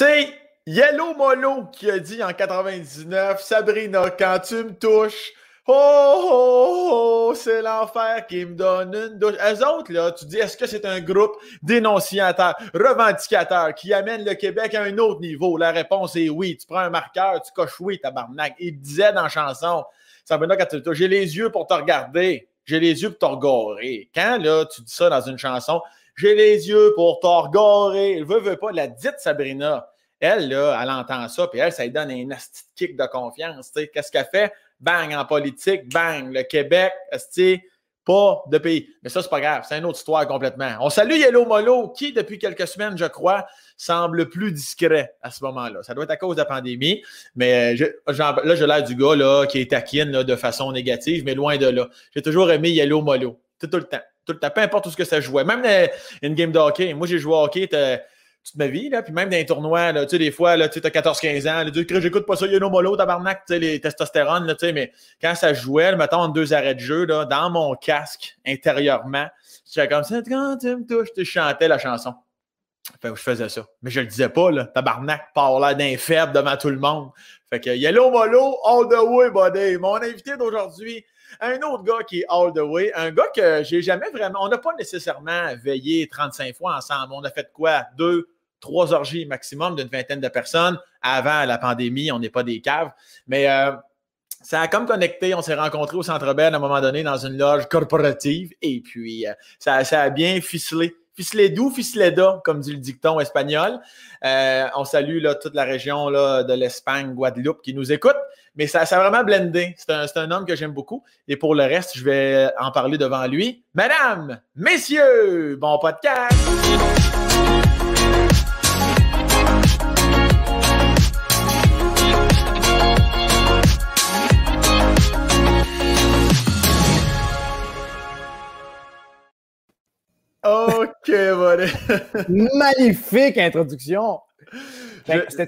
C'est Yellow Molo qui a dit en 99 Sabrina, quand tu me touches, oh, oh, oh c'est l'enfer qui me donne une douche. Eux autres, là, tu dis, est-ce que c'est un groupe dénonciateur, revendicateur qui amène le Québec à un autre niveau? La réponse est oui. Tu prends un marqueur, tu coches oui, tabarnak. Il disait dans la chanson, Sabrina, quand tu me touches, j'ai les yeux pour te regarder. J'ai les yeux pour te regarder. Quand, là, tu dis ça dans une chanson, j'ai les yeux pour te regarder. Il veut, veut pas. La dite Sabrina, elle, là, elle entend ça, puis elle, ça lui donne un kick de confiance. Qu'est-ce qu'elle fait? Bang, en politique, bang, le Québec, pas de pays. Mais ça, c'est pas grave, c'est une autre histoire complètement. On salue Yellow Molo, qui, depuis quelques semaines, je crois, semble plus discret à ce moment-là. Ça doit être à cause de la pandémie, mais je, là, j'ai l'air du gars qui est taquine de façon négative, mais loin de là. J'ai toujours aimé Yellow Molo, tout, le temps. Tout le temps, peu importe où ce que ça jouait. Même une game de hockey. Moi, j'ai joué au hockey, toute ma vie, là, puis même dans les tournois, là, tu sais, des fois, là, tu as 14-15 ans, là, tu dis, j'écoute pas ça, il y a nos mollo, tabarnak, tu sais, les testostérones, là, mais quand ça jouait, mettons, en deux arrêts de jeu, là, dans mon casque, intérieurement, j'étais comme ça, quand tu me touches, tu chantais la chanson. Fait que je faisais ça. Mais je le disais pas, là, tabarnak, par là d'un faible devant tout le monde. Fait que Yellow Molo, all the way, buddy. Mon invité d'aujourd'hui, un autre gars qui est all the way, un gars que j'ai jamais vraiment. On n'a pas nécessairement veillé 35 fois ensemble. On a fait quoi? Deux, trois orgies maximum d'une vingtaine de personnes avant la pandémie. On n'est pas des caves. Mais euh, ça a comme connecté. On s'est rencontrés au Centre Bell à un moment donné dans une loge corporative. Et puis, euh, ça, a bien ficelé Fisledou, Fisleda, comme dit le dicton espagnol. Euh, on salue toute la région de l'Espagne, Guadeloupe qui nous écoute. Mais ça, a vraiment blendé. C'est un, homme que j'aime beaucoup. Et pour le reste, je vais en parler devant lui. Madame, messieurs, bon podcast! OK, voilà. Magnifique introduction. tu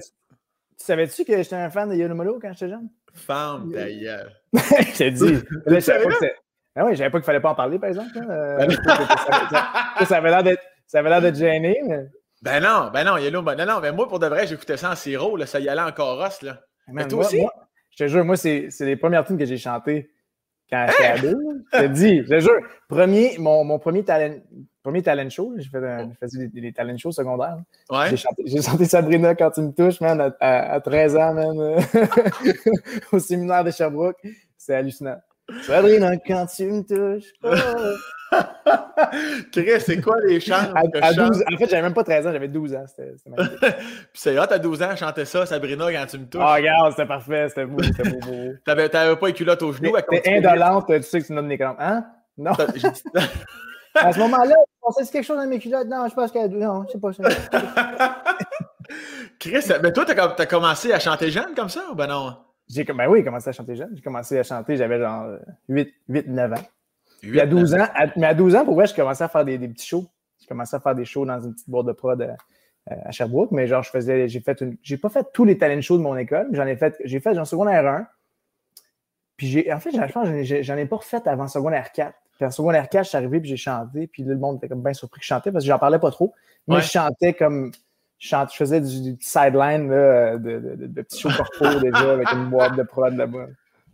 savais-tu que j'étais un fan de Yonomolo quand j'étais jeune? Femme d'ailleurs. je t'ai dit. je savais pas que ah oui, je savais pas qu'il fallait pas en parler, par exemple. Euh, ça avait l'air d'être. Ça avait l'air d'être gêné, mais. Ben non, ben non, Yellow, ben non, ben moi, pour de vrai, j'écoutais ça en sirop, là, ça y allait en chorus, là. Mais toi aussi? je te jure, moi, c'est les premières tunes que j'ai chantées quand j'étais hein? ado. Je te dis, je te jure, premier, mon, mon premier talent, premier talent show. J'ai fait, fait des, des, talent shows secondaires. Ouais. J'ai chanté, Sabrina quand tu me touches, man, à, 13 ans, man, au séminaire de Sherbrooke. C'est hallucinant. Sabrina quand tu me touches. Oh. Chris, c'est quoi les chants? À, 12, en fait, j'avais même pas 13 ans, j'avais 12 ans. C'était, magnifique. Puis c'est hot, à 12 ans, chantais ça, Sabrina, quand tu me touches. Oh, regarde, c'était parfait, c'était beau, c'était beau, beau. t'avais, t'avais pas les culottes aux genoux. T'es indolente, tu sais que tu donnes des crampes. Hein? Non. À ce moment-là, c'est quelque chose dans mes culottes? Non, je pense que. Non, c'est pas ça. Chris, mais toi, t'as as commencé à chanter jeune comme ça ou ben non? J'ai, ben oui, j'ai commencé à chanter jeune. J'ai commencé à chanter, j'avais genre 8, 8 9 ans. 8, à 12 ans, mais à 12 ans, pour vrai, je commençais à faire des, des petits shows. J'ai commencé à faire des shows dans une petite boîte de prod à, euh, à Sherbrooke, mais genre, je faisais, j'ai fait une, j'ai pas fait tous les talent shows de mon école, j'en ai fait, j'ai fait, en secondaire 1. Puis j'ai, en fait, je pense, j'en ai pas refait avant secondaire 4. Puis en secondaire 4, je suis arrivé puis j'ai chanté. Puis là, le monde était comme bien surpris que je chantais parce que j'en parlais pas trop. Mais je chantais comme. Je, je faisais du, sideline de, de, de, petits shows corpo déjà avec une boîte de prod là-bas.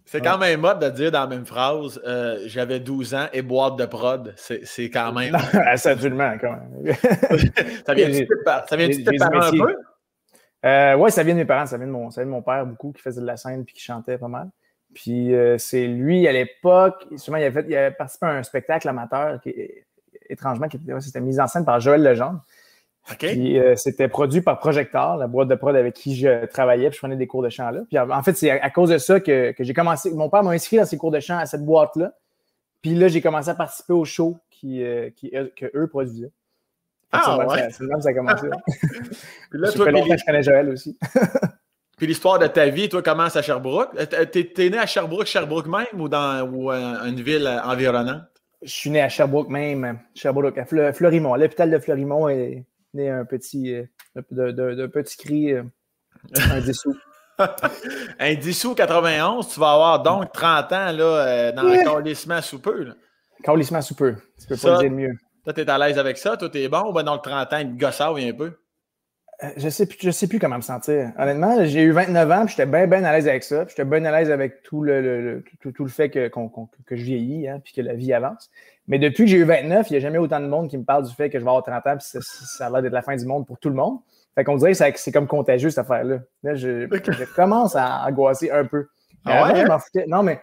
C'est quand même mode de dire dans la même phrase euh, j'avais 12 ans et boîte de prod. C'est quand même. C'est absolument, quand même. ça vient de tes parents un peu? Euh, oui, ça vient de mes parents, ça vient de, mon, ça vient de mon père beaucoup qui faisait de la scène puis qui chantait pas mal. Puis euh, c'est lui, à l'époque, souvent, il avait, fait, il avait participé à un spectacle amateur qui, étrangement, qui était, c'était mis en scène par Joël Legendre. Puis euh, c'était produit par Projector, la boîte de prod avec qui je travaillais, puis je prenais des cours de chant là. Puis en fait, c'est à, cause de ça que, que j'ai commencé. Mon père m'a inscrit dans ses cours de chant à cette boîte-là. Puis là, j'ai commencé à participer au show qui, euh, qui, que eux produisaient. Ah, ouais. C'est là que ça a commencé. puis là, toi, longtemps, je connais Joël aussi. Puis l'histoire de ta vie, toi, commence à Sherbrooke? Euh, t'es, es né à Sherbrooke, Sherbrooke même ou dans ou, euh, une ville environnante? Je suis né à Sherbrooke même, Sherbrooke, à Fleurimont. L'hôpital de Fleurimont est né un petit, euh, d'un petit cri, un dissous. un dissous 91, tu vas avoir donc 30 ans là, dans le calissement sous peu. Là. sous peu, tu peux pas dire mieux. Toi, tu es à l'aise avec ça? Toi, t'es bon ou ben dans le 30 ans, il te gossave un peu? Euh, je sais plus, je sais plus comment me sentir. Honnêtement, j'ai eu 29 ans, puis j'étais bien, bien à l'aise avec ça. J'étais bien à l'aise avec tout le, tout, le fait que, que je vieillis, hein, puis que la vie avance. Mais depuis que j'ai eu 29, il n'y a jamais autant de monde qui me parle du fait que je vais avoir 30 ans, puis ça, ça a l'air d'être la fin du monde pour tout le monde. Fait qu'on dirait que c'est comme contagieux, cette affaire-là. Là, je, commence à angoisser un peu. Ah ouais, hein? Non, mais.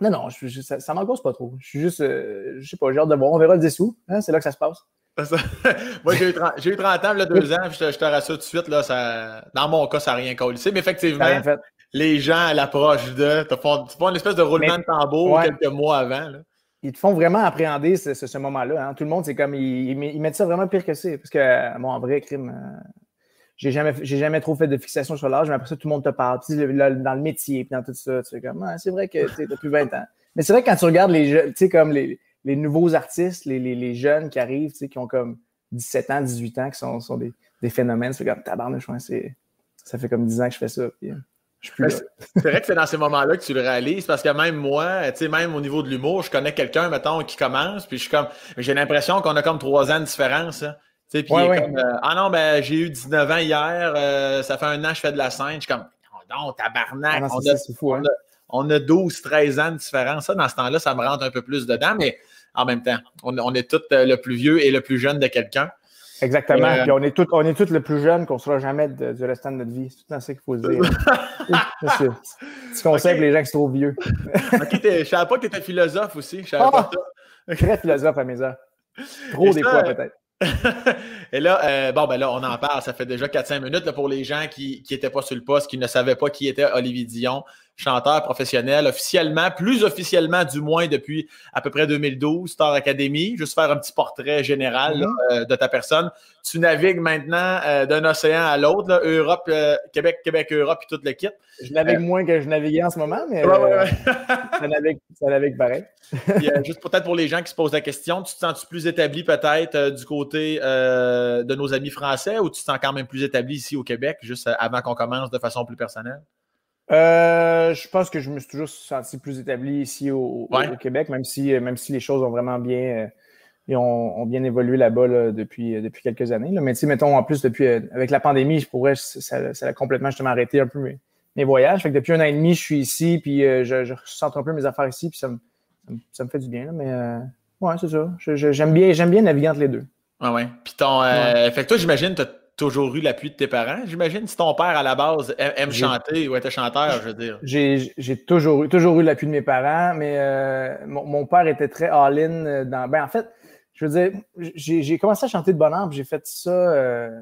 Non, non, ça, ça m'angoisse pas trop. Je suis juste, euh, je sais pas, j'ai hâte de voir. On verra le dessous. Hein, c'est là que ça se passe. Moi, j'ai eu, 30, eu 30 ans, là, deux ans, je te, je te rassure tout de suite, là, ça, dans mon cas, ça n'a rien collé. Mais effectivement, les gens à l'approche de. Tu font, une espèce de roulement de tambour quelques mois avant. Là. Ils te font vraiment appréhender ce, ce, moment-là. Hein. Tout le monde, c'est comme. Ils, ils, mettent ça vraiment pire que c'est. Parce que, bon, en vrai, crime. Euh, j'ai jamais, j'ai jamais trop fait de fixation sur l'âge, mais après ça, tout le monde te parle. Puis, dans le métier, puis dans tout ça, tu sais, comme, ah, c'est vrai que tu plus 20 ans. Mais c'est vrai que quand tu regardes les jeux, tu sais, comme les, les nouveaux artistes, les, les, les jeunes qui arrivent, qui ont comme 17 ans, 18 ans, qui sont, sont des, des phénomènes, c'est comme tabarnouche, c'est ça fait comme 10 ans que je fais ça. Puis, euh, c'est vrai que c'est dans ces moments-là que tu le réalises parce que même moi, tu sais, même au niveau de l'humour, je connais quelqu'un, mettons, qui commence, puis je suis comme, j'ai l'impression qu'on a comme 3 ans de différence. Hein. Tu sais, puis ouais, comme, euh, ah non, ben j'ai eu 19 ans hier, euh, ça fait un an que je fais de la scène. Je suis comme, non, tabarnak, ah on, a, fou, hein. on, a, 12, 13 ans de différence. Ça, dans ce temps-là, ça me rentre un peu plus dedans, mais en même temps. On, est tous euh, le plus vieux et le plus jeune de quelqu'un. Exactement. Euh, Puis on est tous on est le plus jeune qu'on ne sera jamais du restant de notre vie. C'est tout ça qu'il faut se dire. c'est ce concept les gens qui sont trop vieux. ok, je ne savais pas que tu étais philosophe aussi. Je savais pas ah! Très philosophe à mes heures. Trop des fois, peut-être. Et là, euh, bon, ben là, on en parle. Ça fait déjà 4-5 minutes pour les gens qui n'étaient pas sur le poste, qui ne savaient pas qui était Olivier Dion chanteur professionnel officiellement, plus officiellement du moins depuis à peu près 2012, Star Academy. Juste faire un petit portrait général mhm. euh, de ta personne. Tu navigues maintenant euh, d'un océan à l'autre, Europe, euh, Québec, Québec, Europe et toute le kit. Je navigue moins que je naviguais en ce moment, mais ça, navigue, ça, navigue, pareil. juste peut-être pour les gens qui se posent la question, tu te sens -tu plus établi peut-être du côté de nos amis français ou tu te sens quand même plus établi ici au Québec, juste avant qu'on commence de façon plus personnelle? Euh, je pense que je me suis toujours senti plus établi ici au, Québec, même si, euh, même si les choses ont vraiment bien, euh, ont, bien évolué là-bas depuis, depuis quelques années. Là. Mais tu sais, mettons, en plus, depuis avec la pandémie, je pourrais, ça, ça a complètement justement arrêté un peu mes, mes, voyages. Fait que depuis un an et demi, je suis ici, puis je, je un peu mes affaires ici, puis ça me, ça me, fait du bien. Là. Mais ouais, c'est ça. J'aime bien, bien naviguer entre les deux. Ah ouais. Puis ton. Fait que toi, j'imagine, tu toujours eu l'appui de tes parents, j'imagine. Si ton père, à la base, aime, chanter ou était chanteur, je veux dire. J'ai toujours eu, toujours eu l'appui de mes parents, mais euh, mon, père était très all-in euh, dans. Ben, en fait, je veux dire, j'ai commencé à chanter de bonheur, j'ai fait ça. Euh,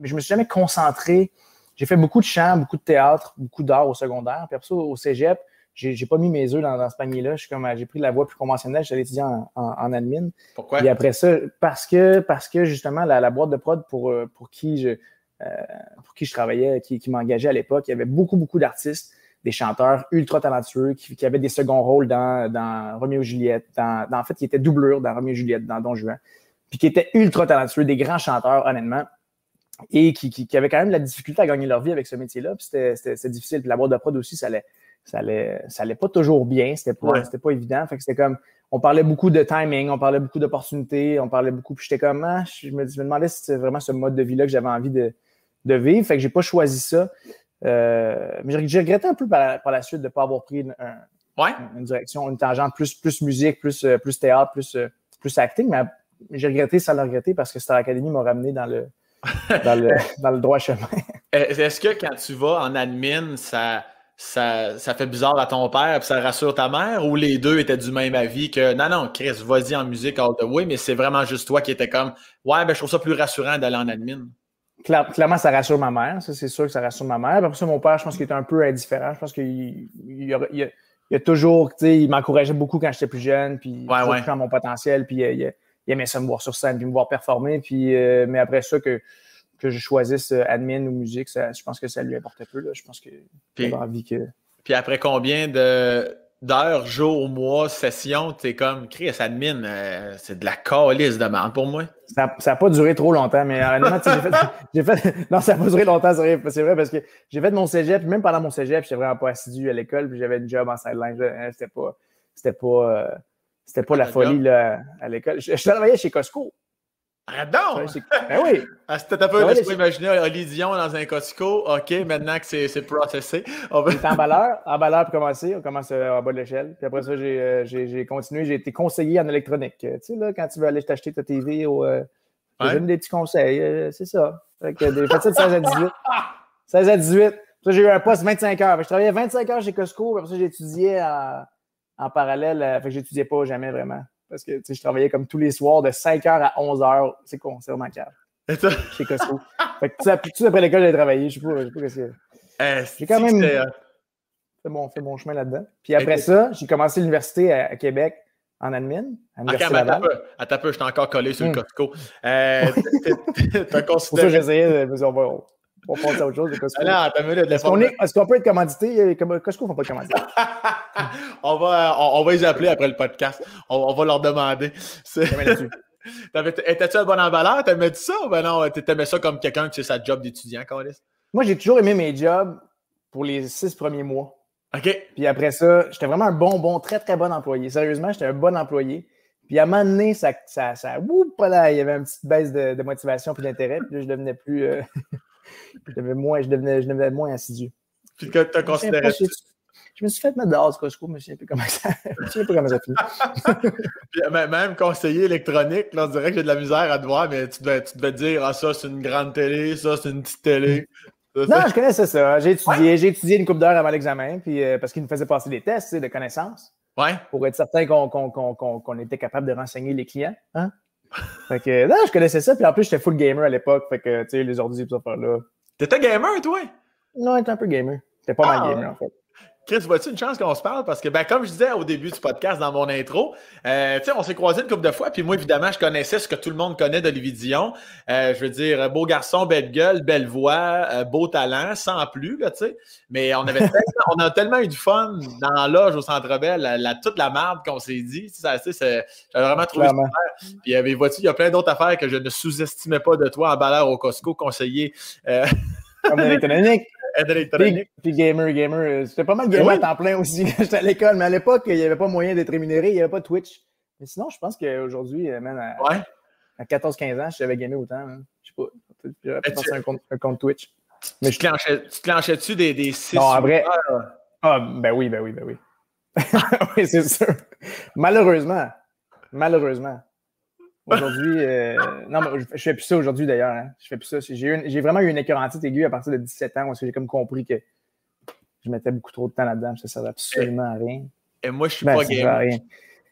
mais je me suis jamais concentré. J'ai fait beaucoup de chant, beaucoup de théâtre, beaucoup d'art au secondaire. Puis après ça, au cégep, j'ai pas mis mes œufs dans, ce panier-là. J'ai pris la voie plus conventionnelle, j'allais étudier en, en, admin. Pourquoi? Et après ça, parce que, parce que justement, la, boîte de prod pour, euh, pour, qui, je, euh, pour qui je travaillais, qui, qui m'engageait à l'époque, il y avait beaucoup, beaucoup d'artistes, des chanteurs ultra talentueux qui, qui, avaient des seconds rôles dans, dans Roméo et Juliette, dans, en fait, qui étaient doublures dans Roméo et Juliette, dans Don Juan, puis qui étaient ultra talentueux, des grands chanteurs, honnêtement et qui, qui, avaient quand même la difficulté à gagner leur vie avec ce métier-là. Puis c'était difficile. Puis la boîte de prod aussi, ça allait, ça allait, ça allait pas toujours bien, c'était pas, c'était pas évident. Fait que c'était comme, on parlait beaucoup de timing, on parlait beaucoup d'opportunités, on parlait beaucoup, puis j'étais comme, ah, je, me, je, me, demandais si c'était vraiment ce mode de vie-là que j'avais envie de, de, vivre. Fait que j'ai pas choisi ça. Euh, mais j'ai regretté un peu par la, suite de ne pas avoir pris une, une, direction, une tangente plus, plus musique, plus, euh, plus théâtre, plus, euh, plus acting. Mais j'ai regretté sans le regretter parce que Star Academy m'a ramené dans le, dans le, dans le droit chemin. Est-ce que quand tu vas en admin, ça ça, ça, fait bizarre à ton père, puis ça rassure ta mère, ou les deux étaient du même avis que non, non, Chris, vas-y en musique all the way, mais c'est vraiment juste toi qui étais comme Ouais, ben je trouve ça plus rassurant d'aller en admin. clairement, ça rassure ma mère, ça c'est sûr que ça rassure ma mère. Après ça, mon père, je pense qu'il était un peu indifférent. Je pense qu'il il, a, toujours, tu sais, il m'encourageait beaucoup quand j'étais plus jeune, puis ouais, ouais. mon potentiel, puis il, aimait ça me voir sur scène, puis me voir performer. Puis, euh, mais après ça, que que je choisisse euh, admin ou musique, je pense que ça lui importait peu. Là. Je pense que puis, envie que. Puis après combien de d'heures, jours, mois, sessions, t'es comme Chris admin, euh, c'est de la calice de merde pour moi? Ça n'a pas duré trop longtemps, mais honnêtement, j'ai fait, fait, Non, ça n'a pas duré longtemps, c'est vrai, parce que j'ai fait mon cégep, puis même pendant mon cégep, j'étais vraiment pas assidu à l'école, puis j'avais une job en sideline. Hein, c'était pas. C'était pas. Euh, c'était pas la folie là, à l'école. Je, je, travaillais chez Costco. Ah non! Ben oui! Ah, C'était un peu, ben laisse-moi imaginer Oli Dion dans un Costco. OK, maintenant que c'est processé. On va... J'étais emballeur, emballeur pour commencer. On commence euh, en bas de l'échelle. Puis après ça, euh, j'ai continué. J'ai été conseiller en électronique. Tu sais, là, quand tu veux aller t'acheter ta TV, au, euh, ouais. donne des petits conseils. c'est ça. Fait que des ça de 16 à 18. 16 à 18. Ça, j'ai eu un poste 25 heures. Je travaillais 25 heures chez Costco. Après ça, j'étudiais en, en, parallèle. Fait que j'étudiais pas jamais vraiment. Parce que je travaillais comme tous les soirs de 5h à 11h. C'est con, c'est vraiment calme. Chez Costco. fait que tout, tout après l'école, j'ai travaillé. Je sais pas, je sais pas qu'est-ce que c'est. Eh, j'ai quand même fait mon, fait mon chemin là-dedans. Puis après ça, j'ai commencé l'université à, Québec en admin. À okay, Laval. Attends un peu, je t'ai encore collé sur le hmm. Costco. Euh, T'as considéré... Pour ça, j'essayais de... Va, on va passer à autre chose de Costco. Ah Est-ce qu'on peut être commandité? Costco ne font pas de commandité. on, va, on, va les appeler après le podcast. On, va leur demander. Étais-tu un bon emballeur? T'aimais ça ou ben non? T'aimais ça comme quelqu'un qui fait sa job d'étudiant, Carlis? Moi, j'ai toujours aimé mes jobs pour les six premiers mois. OK. Puis après ça, j'étais vraiment un bon, bon, très, très bon employé. Sérieusement, j'étais un bon employé. Puis à un moment donné, ça, ça, il y avait une petite baisse de, motivation puis d'intérêt. Puis là, je devenais plus. Euh, je, devenais moins, je, devenais, je devenais moins assidu. Puis que tu as considéré. Je me suis fait mettre dehors Costco, mais je ne sais plus comment ça, je sais plus comment ça finit. Puis, même conseiller électronique, là, on dirait que j'ai de la misère à te voir, mais tu devais, tu devais te dire Ah, ça, c'est une grande télé, ça, c'est une petite télé. non, je connaissais ça. J'ai étudié, j'ai étudié une couple d'heures avant l'examen, puis euh, parce qu'il nous faisait passer des tests de connaissances. Ouais. Pour être certain qu'on était capable de renseigner les clients. Hein? Fait que, non, je connaissais ça, puis en plus, j'étais full gamer à l'époque, fait que, tu sais, les ordi et tout ça, là. T'étais gamer, toi? Non, j'étais un peu gamer. J'étais pas mal ah. gamer, en fait. Chris, vois-tu une chance qu'on se parle? Parce que, ben, comme je disais au début du podcast dans mon intro, euh, on s'est croisés une couple de fois, puis moi, évidemment, je connaissais ce que tout le monde connaît d'Olivier Dion. Euh, je veux dire, beau garçon, belle gueule, belle voix, euh, beau talent, sans plus, là, tu sais. Mais on avait tellement, on a tellement eu du fun dans la loge au Centre Bell, la, toute la merde qu'on s'est dit. J'avais vraiment trouvé super. Puis, euh, vois-tu, il y a plein d'autres affaires que je ne sous-estimais pas de toi en balleur au Costco, conseiller. Comme l'électronique. Puis, gamer, gamer. Euh, c'était pas mal gamer à temps plein aussi. J'étais à l'école, mais à l'époque, il n'y avait pas moyen d'être rémunéré, il n'y avait pas Twitch. Mais sinon, je pense qu'aujourd'hui, euh, même à, à 14-15 ans, j'avais gamé autant. Hein. Je sais pas. J'aurais pensé un compte, un compte Twitch. Mais tu te clenchais-tu des, des 6 Non, en vrai. Ah, ben oui, ben oui, ben oui. oui, c'est sûr. Malheureusement. Malheureusement. Aujourd'hui, euh, non, mais je, fais plus ça aujourd'hui d'ailleurs. Hein. Je fais plus ça. J'ai vraiment eu une écœurantite aiguë à partir de 17 ans parce que j'ai comme compris que je mettais beaucoup trop de temps là-dedans. Ça ne servait absolument à rien. Et moi, je suis ben, pas gamer.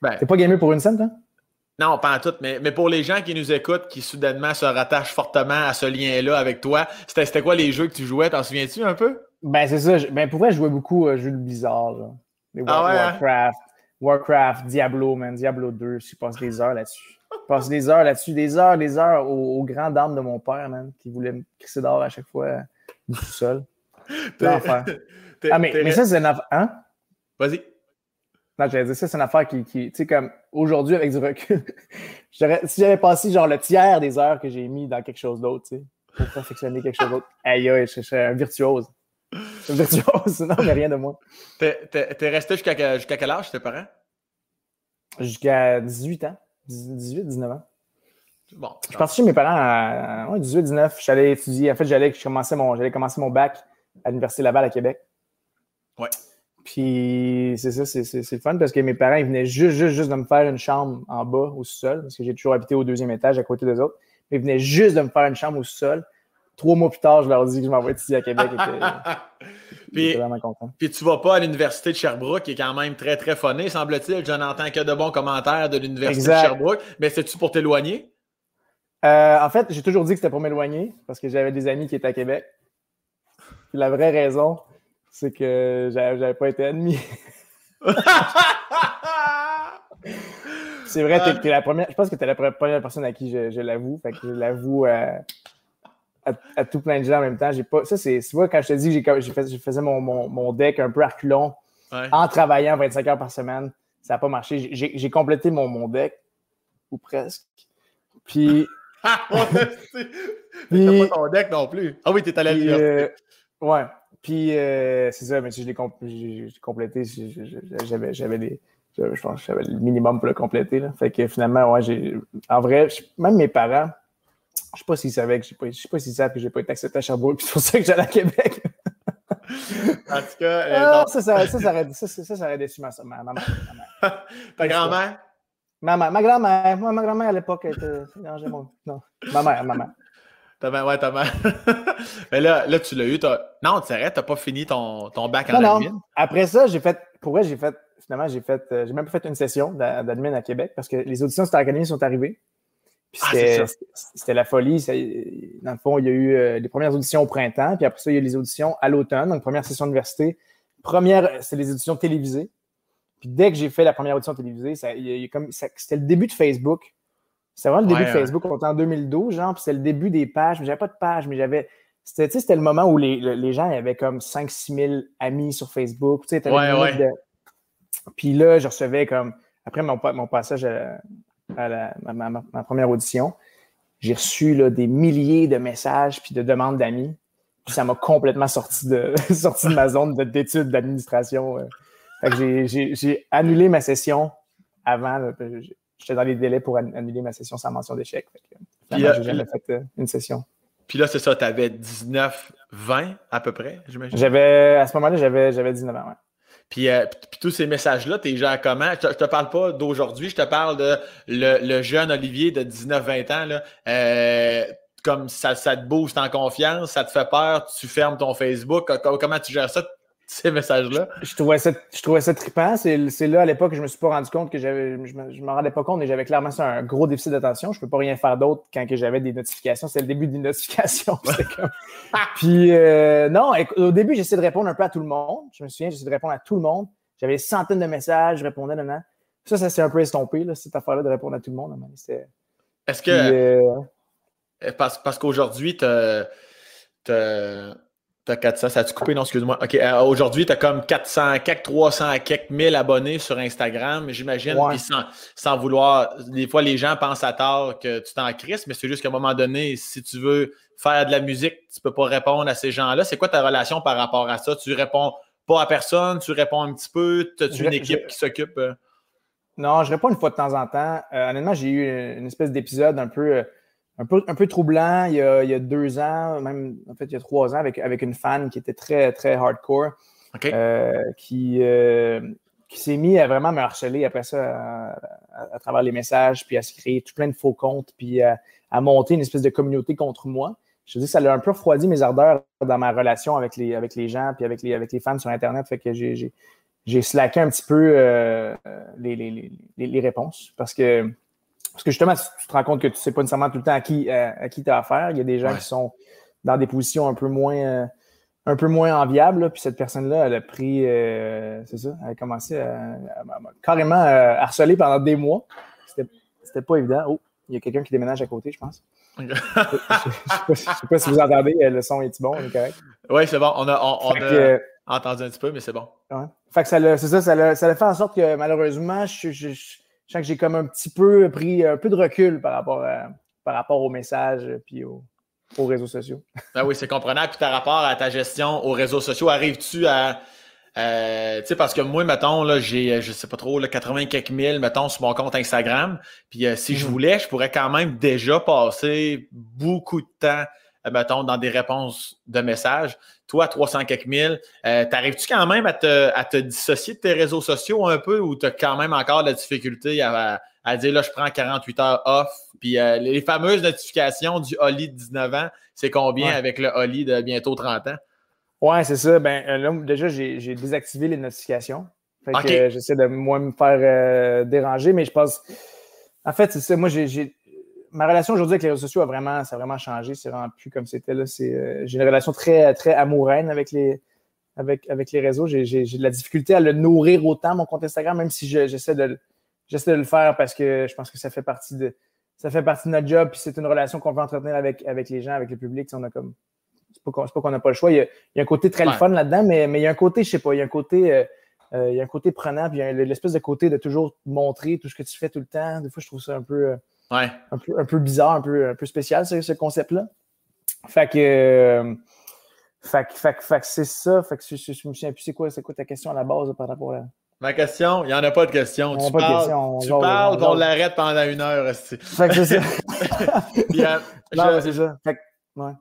Ben, T'es pas gamer pour une scène, toi? Non, pas en tout, mais, mais pour les gens qui nous écoutent, qui soudainement se rattachent fortement à ce lien-là avec toi, c'était quoi les jeux que tu jouais? T'en souviens-tu un peu? Ben, c'est ça. Ben, pour vrai, je jouais beaucoup aux jeux de Blizzard. ah ouais, hein? Warcraft, Warcraft, Diablo, man, Diablo 2. Je passe des heures là-dessus. Passe des heures là-dessus, des heures, des heures aux, grandes dames de mon père, man, qui voulait me crisser dehors à chaque fois du sous-sol. L'enfer. Ah, mais, mais ça, c'est une affaire. Hein? Vas-y. Non, j'allais dire ça, c'est une affaire qui, tu sais, comme aujourd'hui, avec du recul, si j'avais passé genre le tiers des heures que j'ai mis dans quelque chose d'autre, tu sais, pour perfectionner quelque chose d'autre, aïe, aïe, je serais un virtuose. Un virtuose, non, mais rien de moi. T'es resté jusqu'à jusqu quel âge, tes parents? Jusqu'à 18 ans. 18, 19 ans. Bon, je suis parti chez mes parents à 18, 19. J'allais étudier. En fait, j'allais commencer mon, j'allais commencer mon bac à l'Université Laval à Québec. Ouais. Puis c'est ça, c'est, fun parce que mes parents, ils venaient juste, juste, juste de me faire une chambre en bas au sous-sol, parce que j'ai toujours habité au deuxième étage à côté des autres. ils venaient juste de me faire une chambre au sous-sol. Trois mois plus tard, je leur dis que je m'envoie étudier à Québec. puis, puis tu vas pas à l'Université de Sherbrooke, qui est quand même très, très funné, semble-t-il. Je n'entends que de bons commentaires de l'Université de Sherbrooke. Mais c'est-tu pour t'éloigner? Euh, en fait, j'ai toujours dit que c'était pour m'éloigner, parce que j'avais des amis qui étaient à Québec. Puis la vraie raison, c'est que j'avais pas été admis. c'est vrai, t'es, la première. Je pense que tu es la première personne à qui je, l'avoue. Fait que je l'avoue à, à, tout plein de gens en même temps. J'ai pas. Ça, c'est. Tu vois, quand je te dis que j'ai fait, je faisais mon, mon, deck un peu à en travaillant 25 heures par semaine, ça n'a pas marché. J'ai complété mon, mon deck, ou presque. Puis. Ah, puis pas ton deck non plus. Ah oui, t'es allé à l'université. Euh, ouais. Puis, euh, c'est ça, mais si je l'ai complété, j'avais des. Je pense que j'avais le minimum pour le compléter. Là. Fait que finalement, ouais, j'ai. En vrai, même mes parents, Je sais pas s'ils savaient que j'ai pas, je sais pas s'ils savent que j'ai pas été accepté à Sherbrooke, puis c'est pour ça que j'allais à Québec. en tout cas, euh, ah, ça, ça, ça, ça, aurait, ça, ça, ça aurait déçu ma, ma, ma. Ta grand-mère? Ma, ma, ma grand-mère. Moi, ma grand-mère à l'époque était. Non, non, ma mère, ma mère. Ta mère, ouais, ta mère. Mais là, là tu l'as eu. As... Non, tu t'arrêtes, tu n'as pas fini ton, ton bac en admin? Après ça, j'ai fait. Pour vrai, j'ai fait. Finalement, j'ai fait. Euh, j'ai même pas fait une session d'admin à Québec parce que les auditions Star Academy sont arrivées. Ah, c'était la folie. Dans le fond, il y a eu euh, les premières auditions au printemps, puis après ça, il y a eu les auditions à l'automne, donc première session d'université. Première, c'est les auditions télévisées. Puis dès que j'ai fait la première audition télévisée, c'était le début de Facebook. C'était vraiment le début de Facebook. On était en 2012, genre, puis c'était le début des pages. Mais j'avais pas de page, mais j'avais. C'était le moment où les, les gens avaient comme 5-6 000 amis sur Facebook. Tu sais, ouais, Puis là, je recevais comme. Après mon, mon passage à, à ma, première audition, j'ai reçu là, des milliers de messages puis de demandes d'amis. Puis ça m'a complètement sorti de, sorti de ma zone d'études d'administration. Euh. j'ai annulé ma session avant. J'étais dans les délais pour annuler ma session sans mention d'échec. Puis j'ai jamais fait euh, une session. Puis là, c'est ça, tu avais 19, 20 à peu près, j'imagine? J'avais, à ce moment-là, j'avais 19 ans, euh, puis, tous ces messages-là, t'es genre comment? Je te, te parle pas d'aujourd'hui, je te parle de le, jeune Olivier de 19-20 ans. Là, euh, comme ça, ça te booste en confiance, ça te fait peur, tu fermes ton Facebook. Comment tu gères ça? Ces messages-là. Je trouvais ça, je trouvais ça trippant. C'est là, à l'époque, que je me suis pas rendu compte que j'avais. Je ne m'en rendais pas compte, mais j'avais clairement ça un gros déficit d'attention. Je ne peux pas rien faire d'autre quand j'avais des notifications. C'est le début d'une notification. comme... Puis, euh, non, au début, j'essayais de répondre un peu à tout le monde. Je me souviens, j'essayais de répondre à tout le monde. J'avais des centaines de messages, je répondais, non, Ça, ça s'est un peu estompé, là, cette affaire-là de répondre à tout le monde. Est-ce que. Euh, parce, parce qu'aujourd'hui, tu T'as 400, ça a-tu coupé? Non, excuse-moi. OK, euh, aujourd'hui, tu as comme 400, quelques 300, quelques 1000 abonnés sur Instagram, j'imagine. Puis sans, vouloir, des fois, les gens pensent à tort que tu t'en crises, mais c'est juste qu'à un moment donné, si tu veux faire de la musique, tu peux pas répondre à ces gens-là. C'est quoi ta relation par rapport à ça? Tu réponds pas à personne, tu réponds un petit peu, as-tu une équipe qui s'occupe? Euh? Non, je réponds une fois de temps en temps. Euh, honnêtement, j'ai eu une espèce d'épisode un peu un peu, un peu troublant il y, a, il y, a, deux ans, même en fait il y a trois ans, avec, avec une fan qui était très, très hardcore, euh, qui, euh, qui s'est mis à vraiment me harceler après ça à, travers les messages, puis à se créer tout plein de faux comptes, puis à, monter une espèce de communauté contre moi. Je dis ça a un peu refroidi mes ardeurs dans ma relation avec les, avec les gens, puis avec les, avec les fans sur Internet, fait que j'ai, j'ai, slacké un petit peu euh, les, les, les réponses parce que parce que justement, tu te rends compte que tu ne sais pas nécessairement tout le temps à qui euh, à, qui tu as affaire. Il y a des gens qui sont dans des positions un peu moins euh, un peu moins enviables. Puis cette personne-là, elle a pris euh, c'est ça, elle a commencé à, carrément harceler pendant des mois. C'était pas évident. Oh, il y a quelqu'un qui déménage à côté, je pense. je ne sais, pas si vous entendez, le son est bon, est correct? Oui, c'est bon. On a, on, entendu un petit peu, mais c'est bon. Ouais. Fait que ça c'est ça, ça a, ça fait en sorte que malheureusement, je, je je sens que j'ai comme un petit peu pris un peu de recul par rapport, à, par rapport aux messages puis aux, réseaux sociaux. Ben oui, c'est comprenable. Puis par rapport à ta gestion aux réseaux sociaux, arrives-tu à. Euh, tu sais, parce que moi, mettons, là, j'ai, je sais pas trop, là, 80 quelques mille, mettons, sur mon compte Instagram. Puis euh, si je mhm. voulais, je pourrais quand même déjà passer beaucoup de temps, euh, mettons, dans des réponses de messages toi, 300 quelques mille, euh, t'arrives-tu quand même à te, dissocier de tes réseaux sociaux un peu ou tu as quand même encore de la difficulté à, dire là, je prends 48 heures off? Puis euh, les fameuses notifications du Holly de 19 ans, c'est combien avec le Holly de bientôt 30 ans? Ouais, c'est ça. Ben, euh, là, déjà, j'ai désactivé les notifications. Fait j'essaie de moins me faire déranger, mais je pense. En fait, c'est ça. Moi, j'ai ma relation aujourd'hui avec les réseaux sociaux a vraiment, ça a vraiment changé. C'est vraiment plus comme c'était là. Euh, j'ai une relation très, très amoureuse avec les, avec, avec les réseaux. J'ai, de la difficulté à le nourrir autant, mon compte Instagram, même si j'essaie de, j'essaie de le faire parce que je pense que ça fait partie de, ça fait partie de notre job. Puis c'est une relation qu'on veut entretenir avec, avec les gens, avec le public. on a comme, c'est pas, qu'on n'a pas le choix. Il y, a, un côté très fun là-dedans, mais, mais il y a un côté, je sais pas, il y a un côté, euh, euh, il y a un côté prenant, puis il y a l'espèce de côté de toujours montrer tout ce que tu fais tout le temps. Des fois, je trouve ça un peu. Un, peu, un peu bizarre, un peu, un peu spécial, ce, ce concept-là. Fait que. Euh, fait, fait, fait, que c'est ça. Fait que je, me souviens plus c'est quoi, quoi ta question à la base par rapport à. Ma question, il n'y en a pas de question. Tu parles, tu parles on l'arrête pendant une heure. Fait que c'est ça. Euh, non, c'est ça. Fait que, ouais.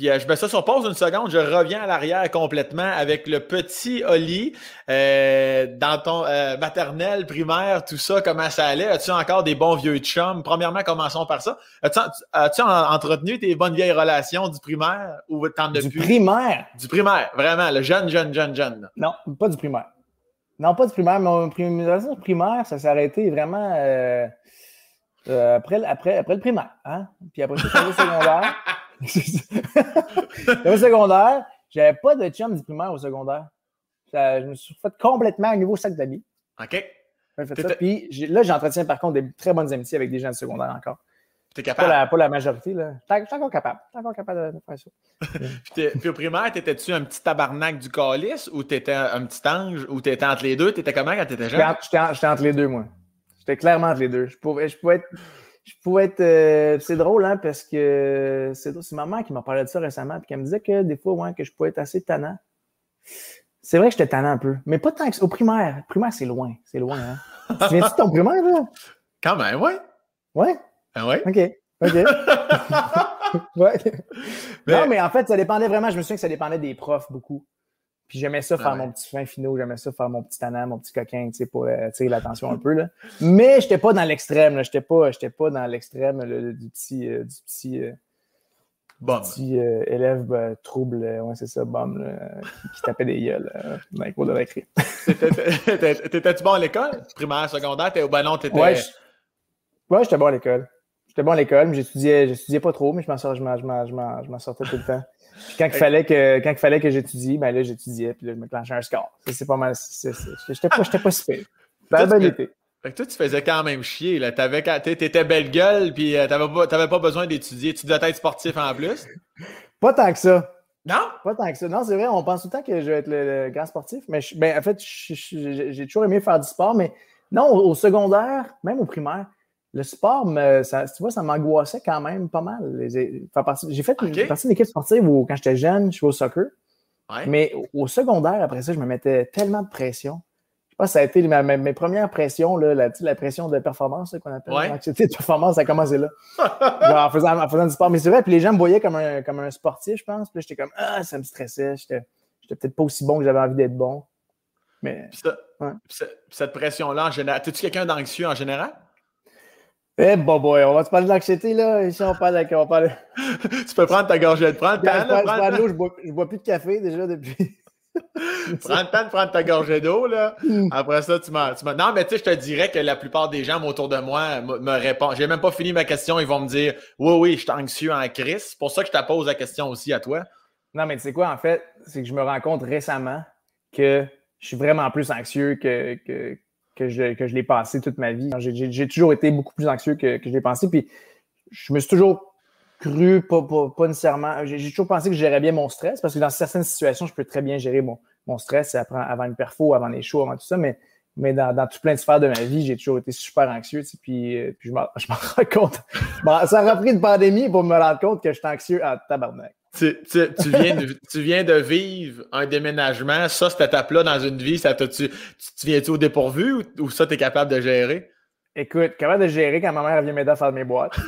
Puis euh, je mets ça sur pause une seconde, je reviens à l'arrière complètement avec le petit Oli euh, dans ton euh, maternelle, primaire, tout ça, comment ça allait? As-tu encore des bons vieux chums? Premièrement, commençons par ça. As-tu, entretenu tes bonnes vieilles relations du primaire ou t'en Du primaire? Du primaire, vraiment, le jeune, jeune, jeune, jeune. Non, pas du primaire. Non, pas du primaire. Mon relation primaire, ça s'est arrêté vraiment après, après, après le primaire. Hein? Puis après ça, le secondaire. au secondaire, j'avais pas de chum du primaire au secondaire. je me suis fait complètement un nouveau sac d'amis. OK. Puis là, j'entretiens par contre des très bonnes amitiés avec des gens du secondaire encore. T'es capable? Pas la, pas la majorité, là. T'es encore capable. T'es encore capable de faire ça. puis, au primaire, t'étais-tu un petit tabarnak du calice ou t'étais un petit ange ou t'étais entre les deux? T'étais comment quand t'étais jeune? J'étais entre les deux, moi. J'étais clairement entre les deux. Je pouvais, je pouvais être je pouvais être. Euh, c'est drôle, hein, parce que c'est ma mère qui m'a parlé de ça récemment, puis qu'elle me disait que des fois, ouais, que je pouvais être assez tannant. C'est vrai que j'étais tannant un peu, mais pas tant que au primaire. Primaire, c'est loin. C'est loin, hein. tu viens-tu de ton primaire, là? Quand même, ouais. Ouais? Ah ouais? OK. OK. ouais. Non, mais en fait, ça dépendait vraiment. Je me souviens que ça dépendait des profs beaucoup. Puis j'aimais ça faire mon petit fin finaux, j'aimais ça faire mon petit tannant, mon petit coquin, tu sais, pour euh, tirer l'attention un peu. Là. Mais j'étais pas dans l'extrême, là. J'étais pas, pas dans l'extrême du petit, euh, du petit, euh, petit élève bah, trouble, ouais, c'est ça, bum, qui, tapait des gueules dans les cours de récré. T'étais-tu bon à l'école? Primaire, secondaire? T'es, ben non, t'étais... Ouais, j'étais bon à l'école. J'étais bon à l'école, mais j'étudiais, j'étudiais pas trop, mais je m'en sortais tout le temps quand il fallait que, quand il fallait que j'étudie, ben là, j'étudiais, puis là, je me clenchais un score. C'est pas mal. J'étais pas, pas super. Fait que toi, tu faisais quand même chier. Là. T'avais, t'étais belle gueule, puis euh, t'avais pas, pas besoin d'étudier. Tu devais être sportif en plus. Pas tant que ça. Non? Pas tant que ça. Non, c'est vrai, on pense tout le temps que je vais être le, grand sportif. Mais ben, en fait, j'ai toujours aimé faire du sport, mais non, au secondaire, même au primaire, le sport, me, ça, tu vois, ça m'angoissait quand même pas mal. J'ai fait une partie d'une équipe sportive où, quand j'étais jeune, je jouais au soccer. Mais au, secondaire, après ça, je me mettais tellement de pression. Je pense que ça a été mes premières pressions, là, la, la, pression de performance qu'on appelle. L'anxiété de performance, ça a commencé là. en, faisant, en, faisant, du sport. Mais c'est vrai, puis les gens me voyaient comme un, comme un sportif, je pense. Puis j'étais comme, ah, ça me stressait. J'étais peut-être pas aussi bon que j'avais envie d'être bon. Mais. cette pression-là, en général, es-tu quelqu'un d'anxieux en général? Eh, bon, boy, on va te parler de l'anxiété, là. Ici, on parle On parle... tu peux prendre ta gorgée de prendre. Je, prends, l'eau, je bois, bois plus de café déjà depuis. Prends le temps de prendre ta gorgée d'eau, là. Après ça, tu m'as. Non, mais tu sais, je te dirais que la plupart des gens autour de moi me, répondent. J'ai même pas fini ma question. Ils vont me dire Oui, oui, je suis anxieux en crise. C'est pour ça que je te pose la question aussi à toi. Non, mais tu sais quoi, en fait, c'est que je me rends compte récemment que je suis vraiment plus anxieux que, que, que je, que je l'ai passé toute ma vie. J'ai toujours été beaucoup plus anxieux que, que je l'ai pensé. Puis je me suis toujours cru, pas, pas, nécessairement. J'ai toujours pensé que je gérais bien mon stress parce que dans certaines situations, je peux très bien gérer mon, mon stress avant une perfo, avant les shows, avant tout ça. Mais, mais dans, dans tout plein de sphères de ma vie, j'ai toujours été super anxieux. puis, euh, puis je m'en rends compte. ça a repris une pandémie pour me rendre compte que je suis anxieux à tabarnak. Tu, viens de, tu viens de vivre un déménagement. Ça, cette étape-là dans une vie, ça tu, tu, viens-tu au dépourvu ou, ou ça, tu es capable de gérer? Écoute, capable de gérer quand ma mère vient m'aider à faire mes boîtes.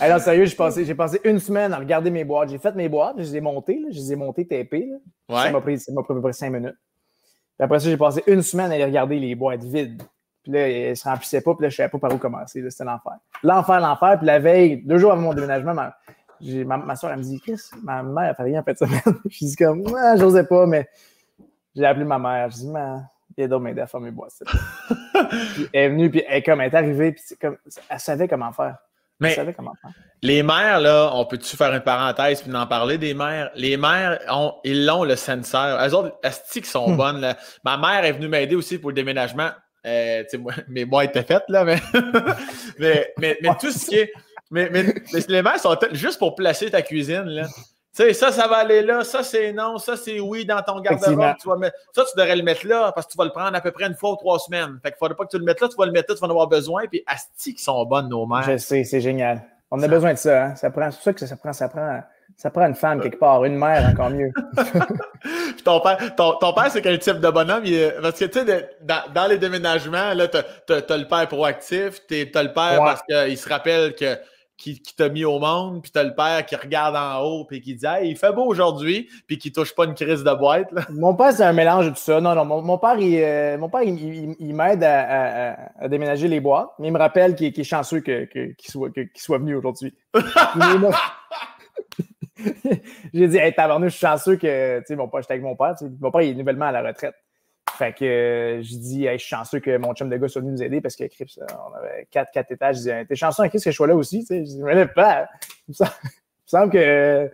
Alors, sérieux, j'ai passé, passé une semaine à regarder mes boîtes. J'ai fait mes boîtes, je les ai montées, je les ai montées tapées. Ça m'a pris, à peu près cinq minutes. après ça, j'ai passé une semaine à aller regarder les boîtes vides. Puis là, il se remplissait pas, puis là, je savais pas par où commencer. C'était l'enfer. L'enfer, l'enfer. Puis la veille, deux jours avant mon déménagement, ma, ma, soeur, elle me dit Chris, ma mère a fait rien en fait semaine. je dis comme, ah, j'osais pas, mais j'ai appelé ma mère. Je dis, ma, il donc m'aider à faire mes boîtes. puis elle est venue, puis elle, comme, elle est arrivée, puis comme, elle savait comment faire. Mais savait comment faire. les mères, là, on peut-tu faire une parenthèse puis en parler des mères? Les mères, ont, ils l'ont le senseur. Elles autres, elles sont hmm. bonnes. Là. Ma mère est venue m'aider aussi pour le déménagement. Euh, moi, mes bois étaient là, mais, mais, mais, tout ce qui est. Mais, mais, les mains sont juste pour placer ta cuisine, là. Tu sais, ça, ça va aller là, ça, c'est non, ça, c'est oui dans ton garde-robe. Ça, tu devrais le mettre là parce que tu vas le prendre à peu près une fois ou trois semaines. Fait qu'il faudrait pas que tu le mettes là, tu vas le mettre là, tu vas en avoir besoin. Puis, asti qui sont bonnes, nos mères. Je sais, c'est génial. On a besoin de ça. Hein. ça prend, c'est ça que ça prend, ça prend Ça prend une femme quelque part, une mère encore mieux. Puis ton père, ton, père c'est quel type de bonhomme? parce que tu sais, dans, les déménagements, là, t'as as, le père proactif, t'as le père parce qu'il se rappelle que qui, t'a mis au monde, puis t'as le père qui regarde en haut, puis qui dit Hey, il fait beau aujourd'hui, puis qui touche pas une crise de boîte. Mon père, c'est un mélange de tout ça. Non, non, mon, père, il, euh, mon père, il, m'aide à, déménager les boîtes, mais il me rappelle qu'il est chanceux qu'il soit, soit venu aujourd'hui. J'ai dit, hey, tabarnou, je suis chanceux que, tu sais, mon père, avec mon père, mon père, il est nouvellement à la retraite. Fait que euh, je dis, hey, je suis chanceux que mon chum de gars soit venu nous aider parce que Crips, on avait quatre, quatre étages. Je dis, t'es chanceux à Crips que je sois là aussi. Tu sais. Je dis, mais pas. Il me semble que.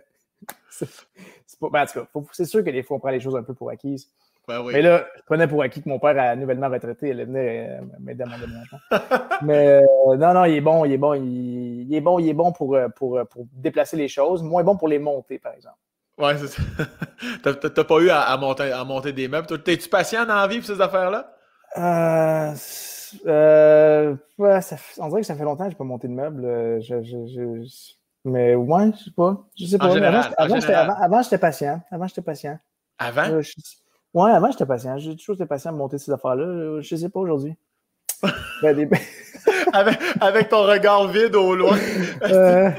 C'est pas. Ben, en tout cas, c'est sûr que des fois, on prend les choses un peu pour acquises. Ben oui. Mais là, je prenais pour acquis que mon père a nouvellement retraité. Il venait euh, m'aider à mon déménagement. mais euh, non, non, il est bon, il est bon. Il, il est bon, il est bon pour, pour, pour déplacer les choses. Moins bon pour les monter, par exemple. Ouais, c'est ça. T'as pas eu à, monter, à monter des meubles? T'es-tu patient dans la vie pour ces affaires-là? Euh, euh, on dirait que ça fait longtemps que j'ai pas monté de meubles. Euh, mais ouais, je sais pas. Je sais pas. avant, j'étais patient. Avant, j'étais patient. Avant? Euh, ouais, avant, j'étais patient. J'ai toujours été patient à monter ces affaires-là. Je sais pas aujourd'hui. Ben, avec, ton regard vide au loin. Euh,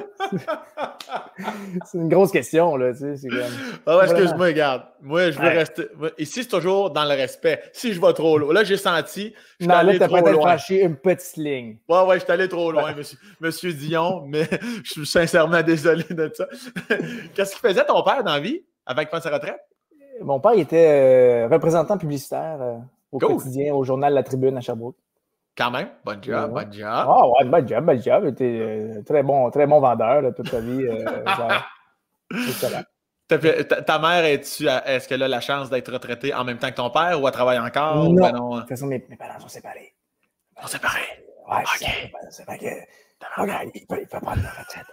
c'est une grosse question, là. Tu sais, comme... Ah ouais, excuse-moi, regarde. Moi, je veux rester. Ici, c'est toujours dans le respect. Si je vais trop loin. Là, j'ai senti. Je non, là, t'as peut-être franchi une petite ligne. Ouais, ouais, je suis allé trop loin, monsieur, monsieur Dion, mais je suis sincèrement désolé de ça. Qu'est-ce qu'il faisait ton père dans la vie avant fasse sa retraite? Mon père était euh, représentant publicitaire euh, au quotidien, au journal La Tribune à Sherbrooke. Quand même, bon job, bon job. Ah ouais, bon job, bon job. Tu es très bon, très bon vendeur là, toute ta vie. Euh, ta, ta, mère, est-ce qu'elle a la chance d'être retraitée en même temps que ton père ou elle travaille encore? Non. Ben non? De toute façon, mes, parents sont séparés. Ils sont séparés? Ouais, ok. C'est vrai que, regarde, il peut, il peut prendre la retraite.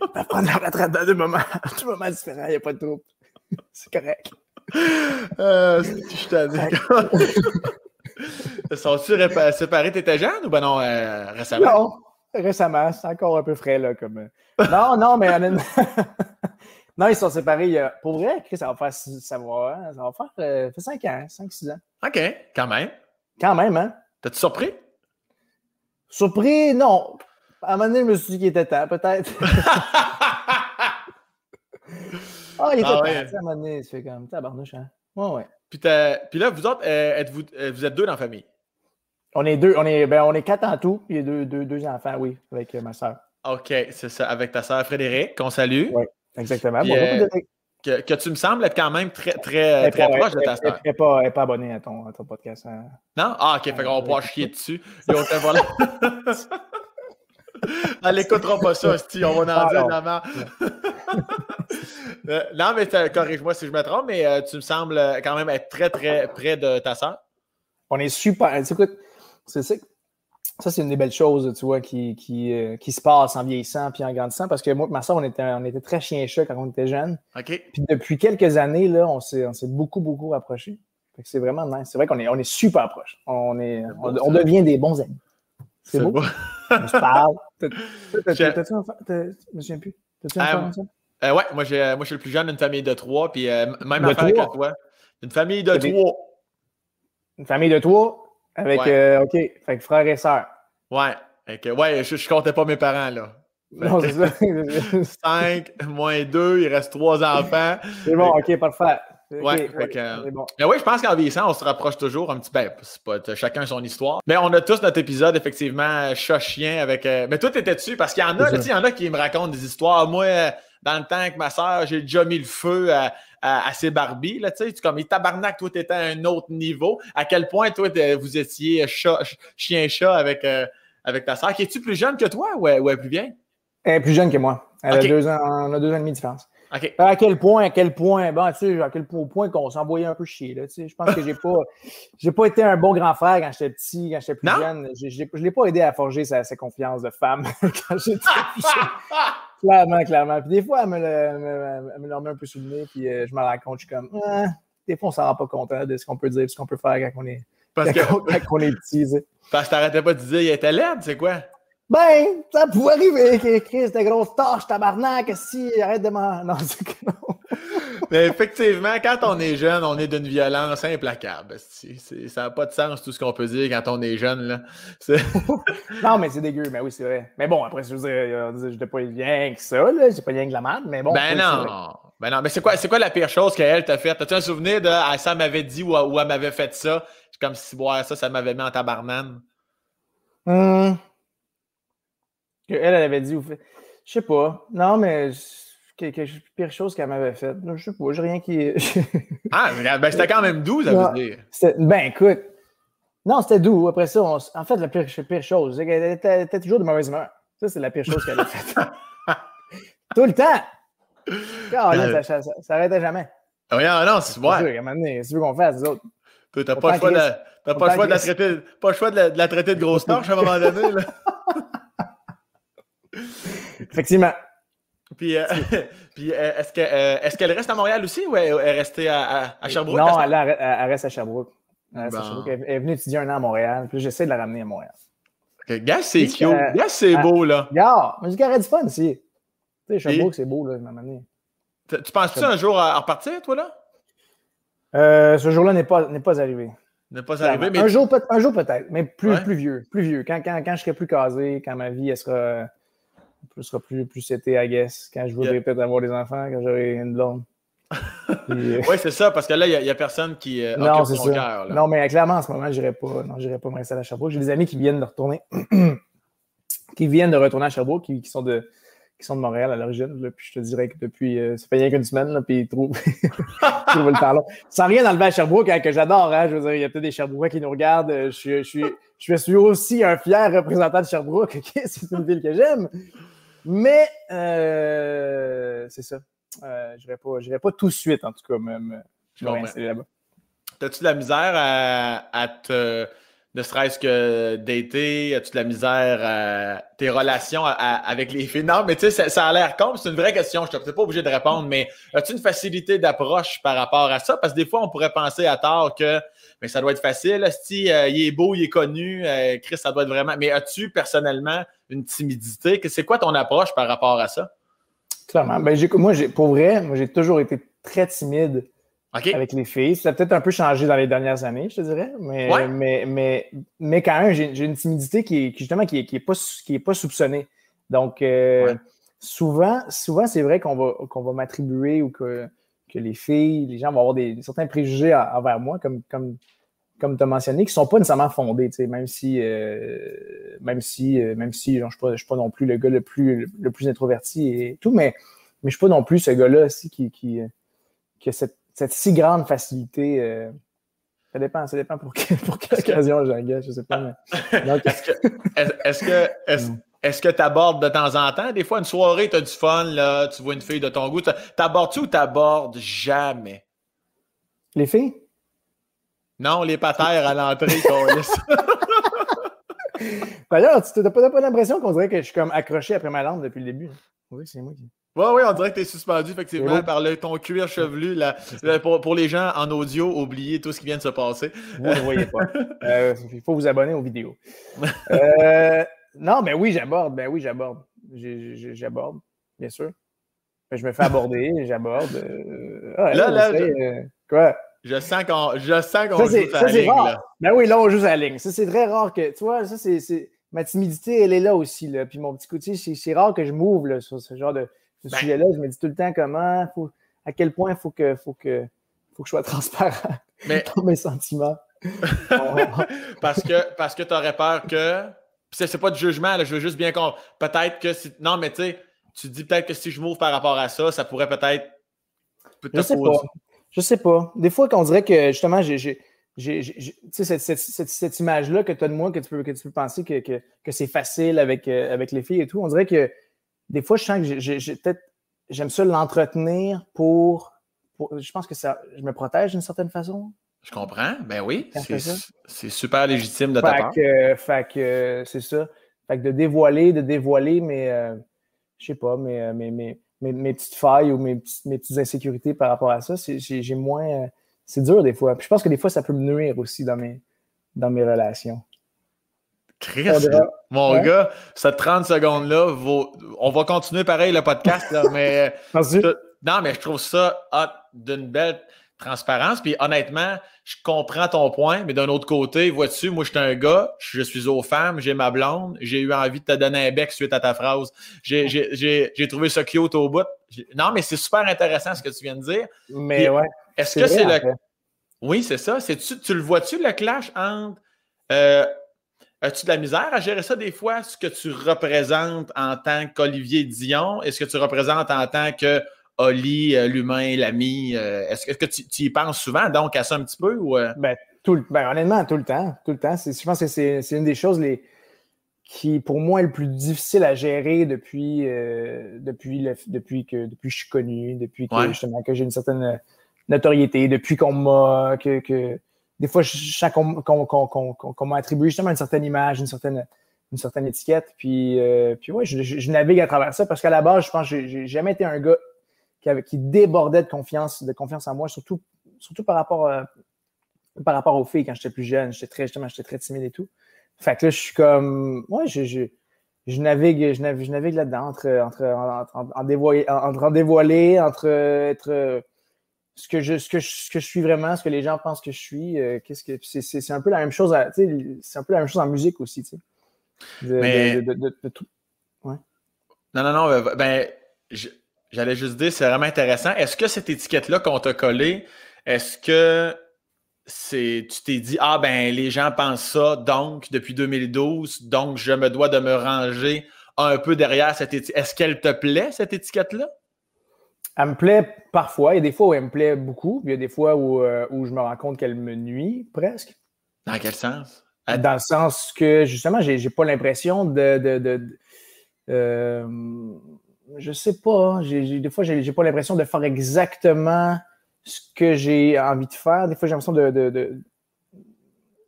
Il peut prendre la retraite dans deux moments, deux moments différents, il n'y a pas de trouble. C'est correct. Euh, je suis Sont-tu séparés? T'étais jeune ou ben non, euh, récemment? Non, récemment. C'est encore un peu frais, là. Comme... Euh. Non, non, mais honnêtement. non, ils sont séparés. Pour vrai, ça va faire, ça va, ça va faire euh, fait 5 ans, 5-6 ans. OK, quand même. Quand même, hein? T'es-tu surpris? Surpris, non. À un moment donné, je me suis dit qu'il était temps, peut-être. Ah, il était ah, temps. À un moment donné, c'est comme tabarnouche, hein? Ouais, ouais. Puis, là, vous autres, euh, êtes-vous, euh, vous êtes deux dans la famille? On est deux, on est, ben, on est quatre en tout, puis deux, deux, deux enfants, oui, avec euh, ma soeur. OK, c'est ça, avec ta soeur Frédéric, qu'on salue. Oui, exactement. que, que, tu me sembles être quand même très, très, très proche de ta soeur. Elle n'est pas, pas abonnée à ton, à ton podcast. Hein. Non? Ah, OK, fait qu'on va pouvoir chier dessus. Voilà. Elle n'écoutera pas ça, si on va en dire ah, euh, non, mais corrige-moi si je me trompe, mais euh, tu me sembles quand même être très, très près de ta soeur. On est super. Écoute, c'est ça. Ça, c'est une des belles choses, tu vois, qui, qui, euh, qui se passe en vieillissant puis en grandissant. Parce que moi et ma soeur, on était, on était très chien-chat quand on était jeunes. OK. Puis depuis quelques années, là, on s'est beaucoup, beaucoup rapprochés. C'est vraiment nice. C'est vrai qu'on est, on est super proches. On, est, on, devient des bons amis. C'est beau. on se parle. T'as-tu un Je me souviens plus. T'as-tu un ça? Euh, ouais, moi, moi, je suis le plus jeune d'une famille de trois, puis euh, même affaire que toi. Une famille de trois. Une famille de trois? Avec, euh, OK, fait que frère et sœur. Ouais, ouais, je, je comptais pas mes parents, là. Non, c'est ça. 5 moins 2, il reste trois enfants. C'est bon, OK, parfait. Ouais, bon. Mais oui, je pense qu'en vieillissant, on se rapproche toujours un petit peu. Ben, pas, chacun son histoire. Mais on a tous notre épisode, effectivement, chat-chien avec. mais toi, t'étais dessus parce qu'il y en a, il y en a qui me racontent des histoires. Moi, dans le temps avec ma soeur, j'ai déjà mis le feu à, à, ses Barbies. Là, tu sais, comme, tabarnak, toi, t'étais à un autre niveau. À quel point, toi, vous étiez chien-chat avec, euh, avec ta soeur, qui est-tu plus jeune que toi ou, ou elle est plus vieille? Elle est plus jeune que moi. Elle a deux ans, on a deux ans et demi de différence. À quel point, à quel point, bon, tu sais, à quel point qu'on s'envoyait un peu chier, là, tu sais. Je pense que j'ai pas, j'ai pas été un bon grand frère quand j'étais petit, quand j'étais plus jeune. Je, je, l'ai pas aidé à forger sa, sa confiance de femme quand j'étais plus jeune. clairement, clairement. Puis des fois, elle me le, me, remet un peu sous le nez, puis euh, je me rends compte, je suis comme, ah, des fois, on s'en rend pas compte de ce qu'on peut dire, de ce qu'on peut faire quand on est, parce quand, on est petit, Parce que t'arrêtais pas de dire, il était laide, c'est quoi? Ben, ça pouvait arriver, Chris, de grosses tâches, tabarnak, si, arrête de m'en. Non, c'est que non. Mais effectivement, quand on est jeune, on est d'une violence implacable. ça n'a pas de sens tout ce qu'on peut dire quand on est jeune. Là. non, mais c'est dégueu, mais oui, c'est vrai. Mais bon, après, je veux dire, je n'étais pas rien que ça, là. J'ai pas rien que la merde, mais bon. Ben non. Ben non, mais c'est quoi, c'est quoi la pire chose qu'elle t'a fait? As-tu un souvenir de ah, ça m'avait dit ou, elle m'avait fait ça? Comme si boire ça, ça m'avait mis en tabarnane. Hum. Que elle, elle avait dit. Je sais pas. Non, mais quelque pire chose qu'elle m'avait faite. Je sais pas, j'ai rien qui. ah, ben c'était quand même doux, ça veut dire. Ben écoute. Non, c'était doux. Après ça, en fait, la pire, pire chose, c'est qu'elle était, toujours de mauvaise humeur. Ça, c'est la pire chose qu'elle a faite. Tout le temps! Euh. ça, ça, ça, jamais. Ah oui, non, c'est ouais. C'est veux qu'on fasse, les autres. T'as pas, le choix, de, pas, pas pas le choix de la, de la traiter de grosse torche à un moment donné. Là. Effectivement. Puis, euh, puis euh, est-ce qu'elle est qu'elle reste à Montréal aussi ou elle est restée à, à, Sherbrooke? Non, elle, elle, reste à Sherbrooke. Elle, Elle, est venue étudier un an à Montréal. Puis j'essaie de la ramener à Montréal. Okay. Gars, c'est cute. Gars, c'est beau, là. Gars, mais j'ai du fun ici. Tu sais, Sherbrooke, c'est beau, là, m'a amené. Tu penses-tu un jour à, repartir, toi, là? Euh, ce jour-là n'est pas, pas arrivé. N'est pas arrivé, mais... Un jour, peut, un jour peut-être, mais plus, plus vieux. Plus vieux. Quand, quand, quand je serai plus casé, quand ma vie elle sera, sera plus, plus c'était, I guess. Quand je voudrais peut-être avoir des enfants, quand j'aurai une blonde. Euh, oui, c'est ça, parce que là, il n'y a, personne qui euh, non, cœur. Non, mais clairement, en ce moment, je n'irai pas, non, pas me rester à Sherbrooke. J'ai des amis qui viennent de retourner, qui viennent de retourner à Sherbrooke, qui sont de, qui sont de Montréal à l'origine. Puis je te dirais que depuis, euh, ça fait rien qu'une semaine, là, puis ils trouvent, le temps long. Sans rien enlever à Sherbrooke, hein, que j'adore. Hein, je veux dire, il y a peut-être des Sherbrooke's qui nous regardent. Euh, je, suis, je, suis, aussi un fier représentant de Sherbrooke. C'est une ville que j'aime. Mais euh, c'est ça. je n'irai pas, pas tout de suite, en tout cas, même. Je là-bas. As-tu de la misère à te ne serait-ce que d'été, as-tu de la misère à tes relations avec les filles? Non, mais tu sais, ça, a l'air con, c'est une vraie question. Je ne suis pas obligé de répondre, mais as-tu une facilité d'approche par rapport à ça? Parce que des fois, on pourrait penser à tort que mais ça doit être facile. Si euh, il est beau, il est connu, euh, Chris, ça doit être vraiment. Mais as-tu personnellement une timidité? C'est quoi ton approche par rapport à ça? Clairement. Ben, moi, pour vrai, moi, j'ai toujours été très timide avec les filles. Ça a peut-être un peu changé dans les dernières années, je te dirais. Mais, mais, mais, mais, quand même, j'ai une timidité qui est justement qui est, pas, qui est pas soupçonnée. Donc, euh, souvent, souvent c'est vrai qu'on va, qu'on va m'attribuer ou que, que les filles, les gens vont avoir des, certains préjugés envers moi, comme, comme, comme tu as mentionné, qui ne sont pas nécessairement fondés, même si, euh, même si, euh, même si je ne suis, pas non plus le gars le plus, le plus introverti et tout, mais, mais je ne suis pas non plus ce gars-là aussi qui, qui, qui a cette cette si grande facilité. Euh, ça dépend, ça dépend pour, pour quelle occasion j'engage, je ne sais pas. Est-ce que est-ce que tu abordes de temps en temps? Des fois, une soirée, tu as du fun, là, tu vois une fille de ton goût. T'abordes-tu ou t'abordes jamais? Les filles? Non, les patères à l'entrée D'ailleurs, tu n'as pas, pas l'impression qu'on dirait que je suis comme accroché après ma lampe depuis le début. Oui, c'est moi qui. Oui, oui, on dirait que tu es suspendu effectivement par le, ton cuir chevelu. pour, les gens en audio, oubliez tout ce qui vient de se passer. Vous ne voyez pas. Euh, il faut vous abonner aux vidéos. Euh, non, mais oui, j'aborde. Ben oui, j'aborde. J'aborde, bien sûr. Ben, je me fais aborder, j'aborde. Euh, ah, là, là, quoi? Je sens qu'on joue à la ligne. Là. Ben oui, là, on joue à la ligne. Ça, c'est très rare que. Tu vois, ça, c'est. Ma timidité, elle est là aussi. Là. Puis mon petit côté, c'est rare que je m'ouvre sur ce genre de ben sujet-là, je me dis tout le temps comment, à quel point il faut que, faut, que, faut que je sois transparent dans mes sentiments. parce que, parce que tu aurais peur que. C'est pas de jugement, je veux juste bien comprendre. Peut-être que si. Non, mais tu sais, tu dis peut-être que si je m'ouvre par rapport à ça, ça pourrait peut-être. Peut je sais pas. Je sais pas. Des fois, qu'on dirait que justement, j'ai. Cette, cette, cette, cette image-là que tu as de moi, que tu peux, que tu peux penser que, que, que c'est facile avec, euh, avec les filles et tout, on dirait que des fois, je sens que j'ai peut-être j'aime ça l'entretenir pour, Je pense que ça, je me protège d'une certaine façon. Je comprends. Ben oui. C'est super légitime de ta part. fait que c'est ça. Fait que de dévoiler, de dévoiler mes. Euh, je sais pas, mes, mes, mes, mes, petites failles ou mes, mes petites insécurités par rapport à ça, j'ai moins. Euh, c'est dur des fois. Puis je pense que des fois, ça peut me nuire aussi dans mes, dans mes relations. Chris, mon gars, cette 30 secondes-là, on va continuer pareil le podcast, mais. non, mais je trouve ça d'une belle transparence. Puis honnêtement, je comprends ton point, mais d'un autre côté, vois-tu, moi, je suis un gars, je suis aux femmes, j'ai ma blonde, j'ai eu envie de te donner un bec suite à ta phrase. J'ai trouvé ça cute au bout. Non, mais c'est super intéressant ce que tu viens de dire. Mais ouais. Est-ce que c'est le. Oui, c'est ça. Tu, tu le vois-tu, le clash entre. Euh, As-tu de la misère à gérer ça des fois, ce que tu représentes en tant qu'Olivier Dion? Est-ce que tu représentes en tant que Oli, euh, l'humain, l'ami? Euh, est-ce que, tu, y penses souvent donc à ça un petit peu? Ou, euh? ben, tout, ben, honnêtement, tout le temps. Tout le temps. Je pense que c'est une des choses les, qui, pour moi, est le plus difficile à gérer depuis, depuis, depuis, que, depuis je suis connu, depuis que, justement, que j'ai une certaine notoriété, depuis qu'on m'a. Que, que, des fois, je sens qu'on m'a attribué justement une certaine image, une certaine, une certaine étiquette. Puis, puis ouais, je, je, navigue à travers ça parce qu'à la base, je pense que j'ai jamais été un gars qui, débordait de confiance, de confiance en moi, surtout, surtout par rapport, euh, par rapport aux filles quand j'étais plus jeune. J'étais très, j'étais très timide et tout. Fait que là, je suis comme, ouais, je, je, je navigue, je navigue, je navigue là-dedans entre, entre, entre, en dévoiler, entre en dévoiler, entre être ce que je, ce que je, ce que je suis vraiment, ce que les gens pensent que je suis. Euh, qu'est-ce que c'est, c'est, un peu la même chose, c'est un peu la même chose en musique aussi, tu sais. Mais... Ouais. Non, non, non, ben, je, J'allais juste dire, c'est vraiment intéressant. Est-ce que cette étiquette-là qu'on t'a collée, est-ce que c'est, tu t'es dit, ah ben, les gens pensent ça, donc, depuis 2012, donc je me dois de me ranger un peu derrière cette étiquette. Est-ce qu'elle te plaît, cette étiquette-là? Elle me plaît parfois. Il y a des fois où elle me plaît beaucoup. il y a des fois où, euh, je me rends compte qu'elle me nuit presque. Dans quel sens? Dans le sens que, justement, j'ai, j'ai pas l'impression de, de, euh, je sais pas. des fois, j'ai pas l'impression de faire exactement ce que j'ai envie de faire. Des fois, j'ai l'impression de,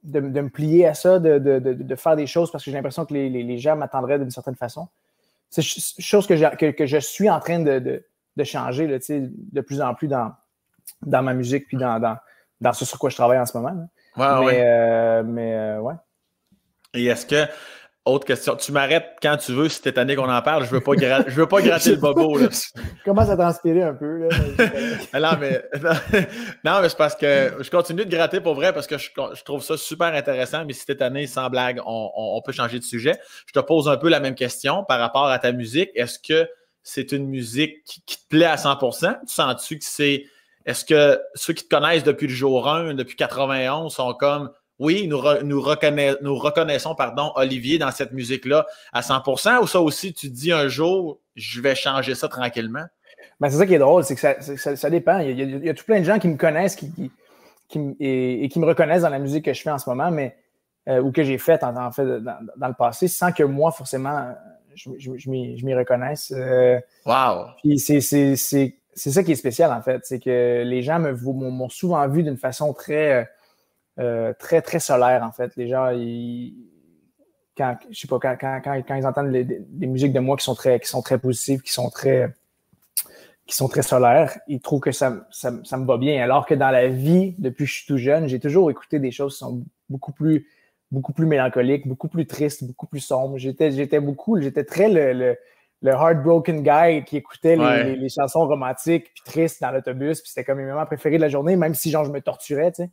de, me plier à ça, de, faire des choses parce que j'ai l'impression que les, gens m'attendraient d'une certaine façon. C'est chose que, que, je suis en train de, changer là, de plus en plus dans, dans ma musique puis dans, dans, ce sur quoi je travaille en ce moment. mais, euh, mais euh, ouais. Et est-ce que autre question. Tu m'arrêtes quand tu veux, si t'es année qu'on en parle. Je veux pas, je veux pas gratter le bobo. Là. Commence à transpirer un peu. Là? non, mais, non, mais c'est parce que je continue de gratter pour vrai parce que je, trouve ça super intéressant. Mais si t'es année, sans blague, on, peut changer de sujet. Je te pose un peu la même question par rapport à ta musique. Est-ce que c'est une musique qui, te plaît à 100%? Tu sens-tu que c'est. Est-ce que ceux qui te connaissent depuis le jour 1, depuis 91, sont comme oui, nous, nous, reconnaissons pardon, Olivier dans cette musique-là à 100% ou ça aussi, tu te dis un jour, je vais changer ça tranquillement? Ben, c'est ça qui est drôle, c'est que ça, ça, dépend. Il y, a, tout plein de gens qui me connaissent qui, qui, et, qui me reconnaissent dans la musique que je fais en ce moment, mais euh, ou que j'ai faite en, fait dans, le passé, sans que moi, forcément, je, je, m'y reconnaisse. Euh, wow! Puis c'est ça qui est spécial, en fait. C'est que les gens m'ont souvent vu d'une façon très euh, très, très solaire, en fait. Les gens, ils, quand, je sais pas, quand, quand, quand, ils entendent des musiques de moi qui sont très, qui sont très positives, qui sont très, qui sont très solaires, ils trouvent que ça, ça, ça, me va bien. Alors que dans la vie, depuis que je suis tout jeune, j'ai toujours écouté des choses qui sont beaucoup plus, beaucoup plus mélancoliques, beaucoup plus tristes, beaucoup plus sombres. J'étais, j'étais beaucoup, j'étais très le, le, le, heartbroken guy qui écoutait les, les, chansons romantiques puis tristes dans l'autobus. Puis c'était comme mes moments préférés de la journée, même si genre je me torturais, tu sais.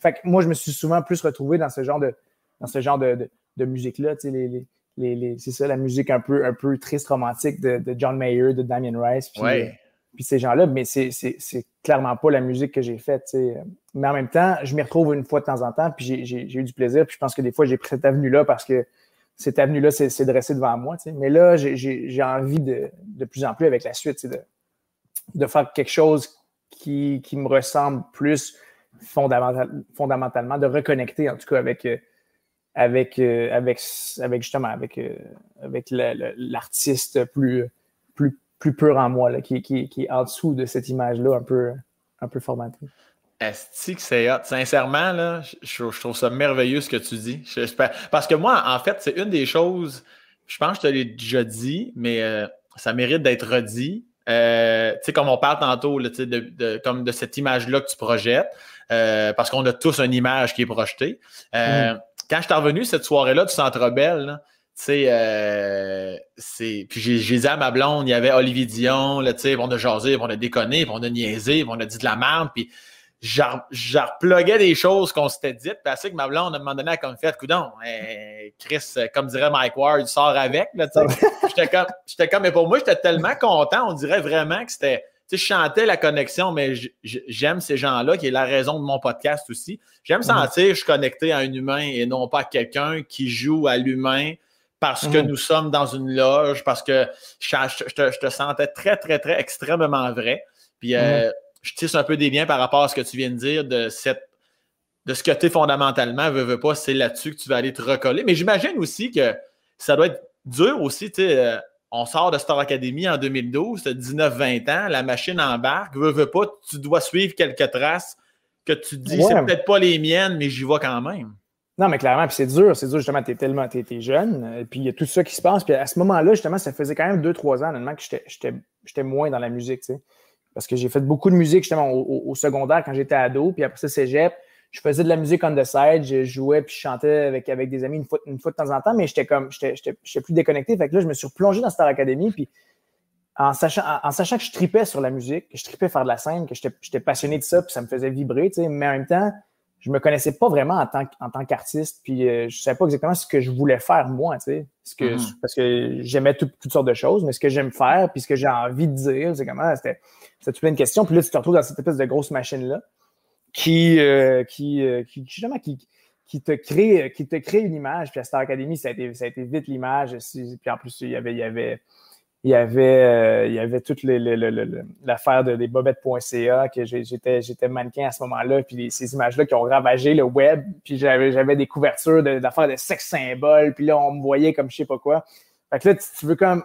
Fait que moi, je me suis souvent plus retrouvé dans ce genre de, dans ce genre de, de, musique-là. Tu sais, les, les, les, c'est ça, la musique un peu, un peu triste, romantique de, de John Mayer, de Damien Rice. Puis, euh, puis ces gens-là, mais c'est, clairement pas la musique que j'ai faite. Tu sais. Mais en même temps, je m'y retrouve une fois de temps en temps, puis j'ai, eu du plaisir. Puis je pense que des fois, j'ai pris cette avenue-là parce que cette avenue-là s'est, dressée devant moi. Tu sais. Mais là, j'ai, envie de, de plus en plus avec la suite, de, de faire quelque chose qui, qui me ressemble plus fondamentalement de reconnecter, en tout cas, avec, euh, avec, euh, avec, justement, avec, euh, avec l'artiste plus, plus, plus pur en moi, là, qui, qui, qui, est en dessous de cette image-là, un peu, un peu formatée. Est-ce que c'est hot? Sincèrement, là, je, trouve ça merveilleux ce que tu dis. parce que moi, en fait, c'est une des choses, je pense que je te l'ai déjà dit, mais ça mérite d'être redit. Tu sais, comme on parle tantôt, là, de, de, comme de cette image-là que tu projettes. Euh, parce qu'on a tous une image qui est projetée. Euh, quand je suis revenu cette soirée-là du Centre Bell, tu sais, euh, c'est. Puis j'ai dit à ma blonde, il y avait Olivier Dion, tu sais, on a jasé, on a déconné, on a niaisé, on a dit de la merde, puis repluguais des choses qu'on s'était dites, parce que ma blonde, à un moment donné, comme fait, coudon, Chris, comme dirait Mike Ward, sort avec, j'étais comme, j'étais comme, mais pour moi, j'étais tellement content, on dirait vraiment que c'était, tu sais, je chantais la connexion, mais j'aime ces gens-là, qui est la raison de mon podcast aussi. J'aime mm-hmm. sentir que je suis connecté à un humain et non pas à quelqu'un qui joue à l'humain parce que mm-hmm. nous sommes dans une loge, parce que je, te, sentais très, très, très extrêmement vrai. Puis euh, mm-hmm. Je tisse un peu des liens par rapport à ce que tu viens de dire de cette de ce que tu es fondamentalement, veux, veux pas, c'est là-dessus que tu vas aller te recoller. Mais j'imagine aussi que ça doit être dur aussi, tu sais, euh, on sort de Star Academy en 2012, tu as 19-20 ans, la machine embarque, veux, veux pas, tu dois suivre quelques traces que tu te dis, c'est peut-être pas les miennes, mais j'y vais quand même. Non, mais clairement, puis c'est dur, c'est dur, justement, tu es tellement es, jeune, puis il y a tout ça qui se passe. Puis à ce moment-là, justement, ça faisait quand même 2-3 ans, honnêtement, que j'étais moins dans la musique, tu sais. Parce que j'ai fait beaucoup de musique, justement, au, secondaire quand j'étais ado, puis après ça, cégep, je faisais de la musique on the side, je jouais puis je chantais avec, avec des amis une fois, une fois de temps en temps, mais j'étais comme, j'étais plus déconnecté. Fait que là, je me suis replongé dans Star Academy, puis en sachant, en, sachant que je tripais sur la musique, que je tripais faire de la scène, que j'étais passionné de ça, puis ça me faisait vibrer, tu sais, mais en même temps, je me connaissais pas vraiment en tant, en tant qu'artiste, puis euh, je savais pas exactement ce que je voulais faire moi, tu sais, ce que, mm-hmm. parce que j'aimais toutes sortes de choses, mais ce que j'aime faire, puis ce que j'ai envie de dire, c'est comment, c'était toute une question, puis là, tu te retrouves dans cette espèce de grosse machine-là qui, euh, qui, euh, qui, justement, qui, qui te crée, qui te crée une image. Puis à Star Academy, ça a été, ça a été vite l'image. Puis en plus, il y avait, il y avait, il y avait, euh, il y avait toute l'affaire de, des bobettes.ca que j'étais, j'étais mannequin à ce moment-là. Puis ces images-là qui ont ravagé le web. Puis j'avais, j'avais des couvertures d'affaires de, sex symboles. Puis là, on me voyait comme je sais pas quoi. Fait que là, tu, veux comme.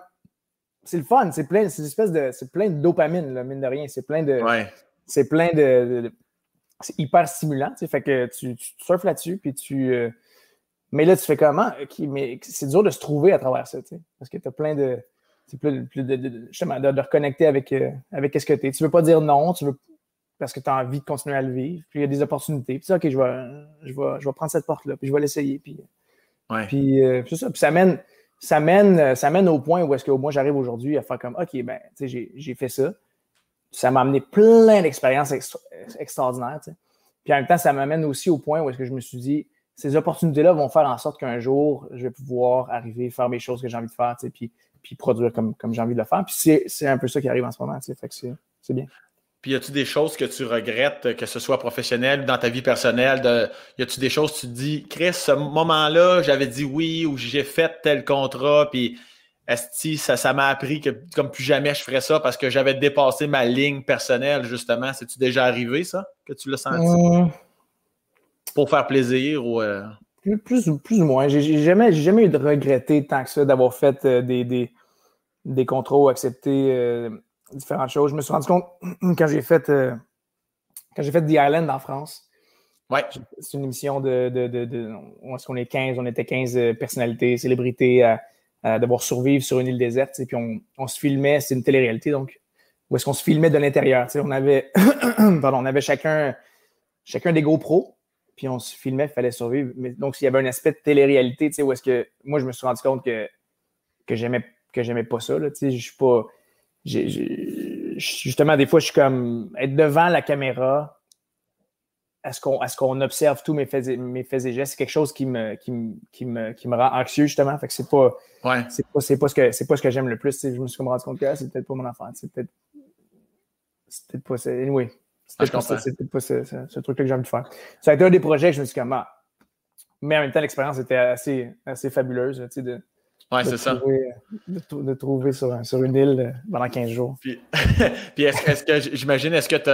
C'est le fun, c'est plein, c'est espèce de. C'est plein de dopamine, là, mine de rien. C'est plein de. C'est plein de, c'est hyper stimulant. Tu sais, fait que tu, tu surfes là-dessus, puis tu. Euh, mais là, tu fais comment? mais c'est dur de se trouver à travers ça, tu sais, parce que tu as plein de c'est plus, de, justement, de, reconnecter avec, euh, avec ce que tu es. Tu veux pas dire non, tu veux parce que tu as envie de continuer à le vivre. Puis il y a des opportunités. Puis OK, je vais, je vais, je vais prendre cette porte-là, puis je vais l'essayer. Puis, puis euh, c'est ça. Puis ça mène, ça mène, ça mène au point où est-ce que moi j'arrive aujourd'hui à faire comme OK, ben, tu sais, j'ai fait ça. Ça m'a amené plein d'expériences extraordinaires. Puis en même temps, ça m'amène aussi au point où est-ce que je me suis dit, ces opportunités-là vont faire en sorte qu'un jour, je vais pouvoir arriver, faire mes choses que j'ai envie de faire, puis puis produire comme, comme j'ai envie de le faire. Puis c'est un peu ça qui arrive en ce moment. Fait que c'est bien. Puis y a-tu des choses que tu regrettes, que ce soit professionnel ou dans ta vie personnelle? De, y a-tu des choses que tu te dis, Chris, ce moment-là, j'avais dit oui ou j'ai fait tel contrat, puis est ça, ça m'a appris que comme plus jamais je ferais ça parce que j'avais dépassé ma ligne personnelle, justement. C'est-tu déjà arrivé, ça, que tu l'as senti? Euh. Pour faire plaisir ou. Euh? Plus, plus, ou moins. J'ai jamais, jamais eu de regretter tant que ça d'avoir fait euh, des, des, des contrôles, accepté euh, différentes choses. Je me suis rendu compte quand j'ai fait euh, quand j'ai fait The Island en France. Ouais. C'est une émission de, de, de, de est-ce qu'on est 15, on était 15 personnalités, célébrités à, devoir survivre sur une île déserte. Puis on, on se filmait, c'est une télé-réalité, donc où est-ce qu'on se filmait de l'intérieur. On avait, pardon, on avait chacun, chacun des GoPros puis on se filmait, il fallait survivre. Mais, donc, il y avait un aspect de télé-réalité, tu sais, où est-ce que moi, je me suis rendu compte que, que j'aimais que j'aimais pas ça. Tu sais, je suis pas. justement, des fois, je suis comme être devant la caméra. Est-ce qu'on est qu'on observe tous mes faits, mes faits et gestes? C'est quelque chose qui me, qui, me, qui, me, qui me rend anxieux, justement. Fait que c'est pas, c'est pas, pas ce que, pas ce que j'aime le plus. Je me suis rendu compte que ah, c'est peut-être pas mon enfant. C'est peut-être, c'est peut-être pas. Anyway, c'était pas, pas ce, ce, truc-là que j'ai envie de faire. Ça a été un des projets que je me suis dit, ah. mais en même temps, l'expérience était assez, assez fabuleuse. Tu sais, de, ça. De, trouver sur, sur, une île euh, pendant 15 jours. Puis, est-ce que j'imagine, est-ce que tu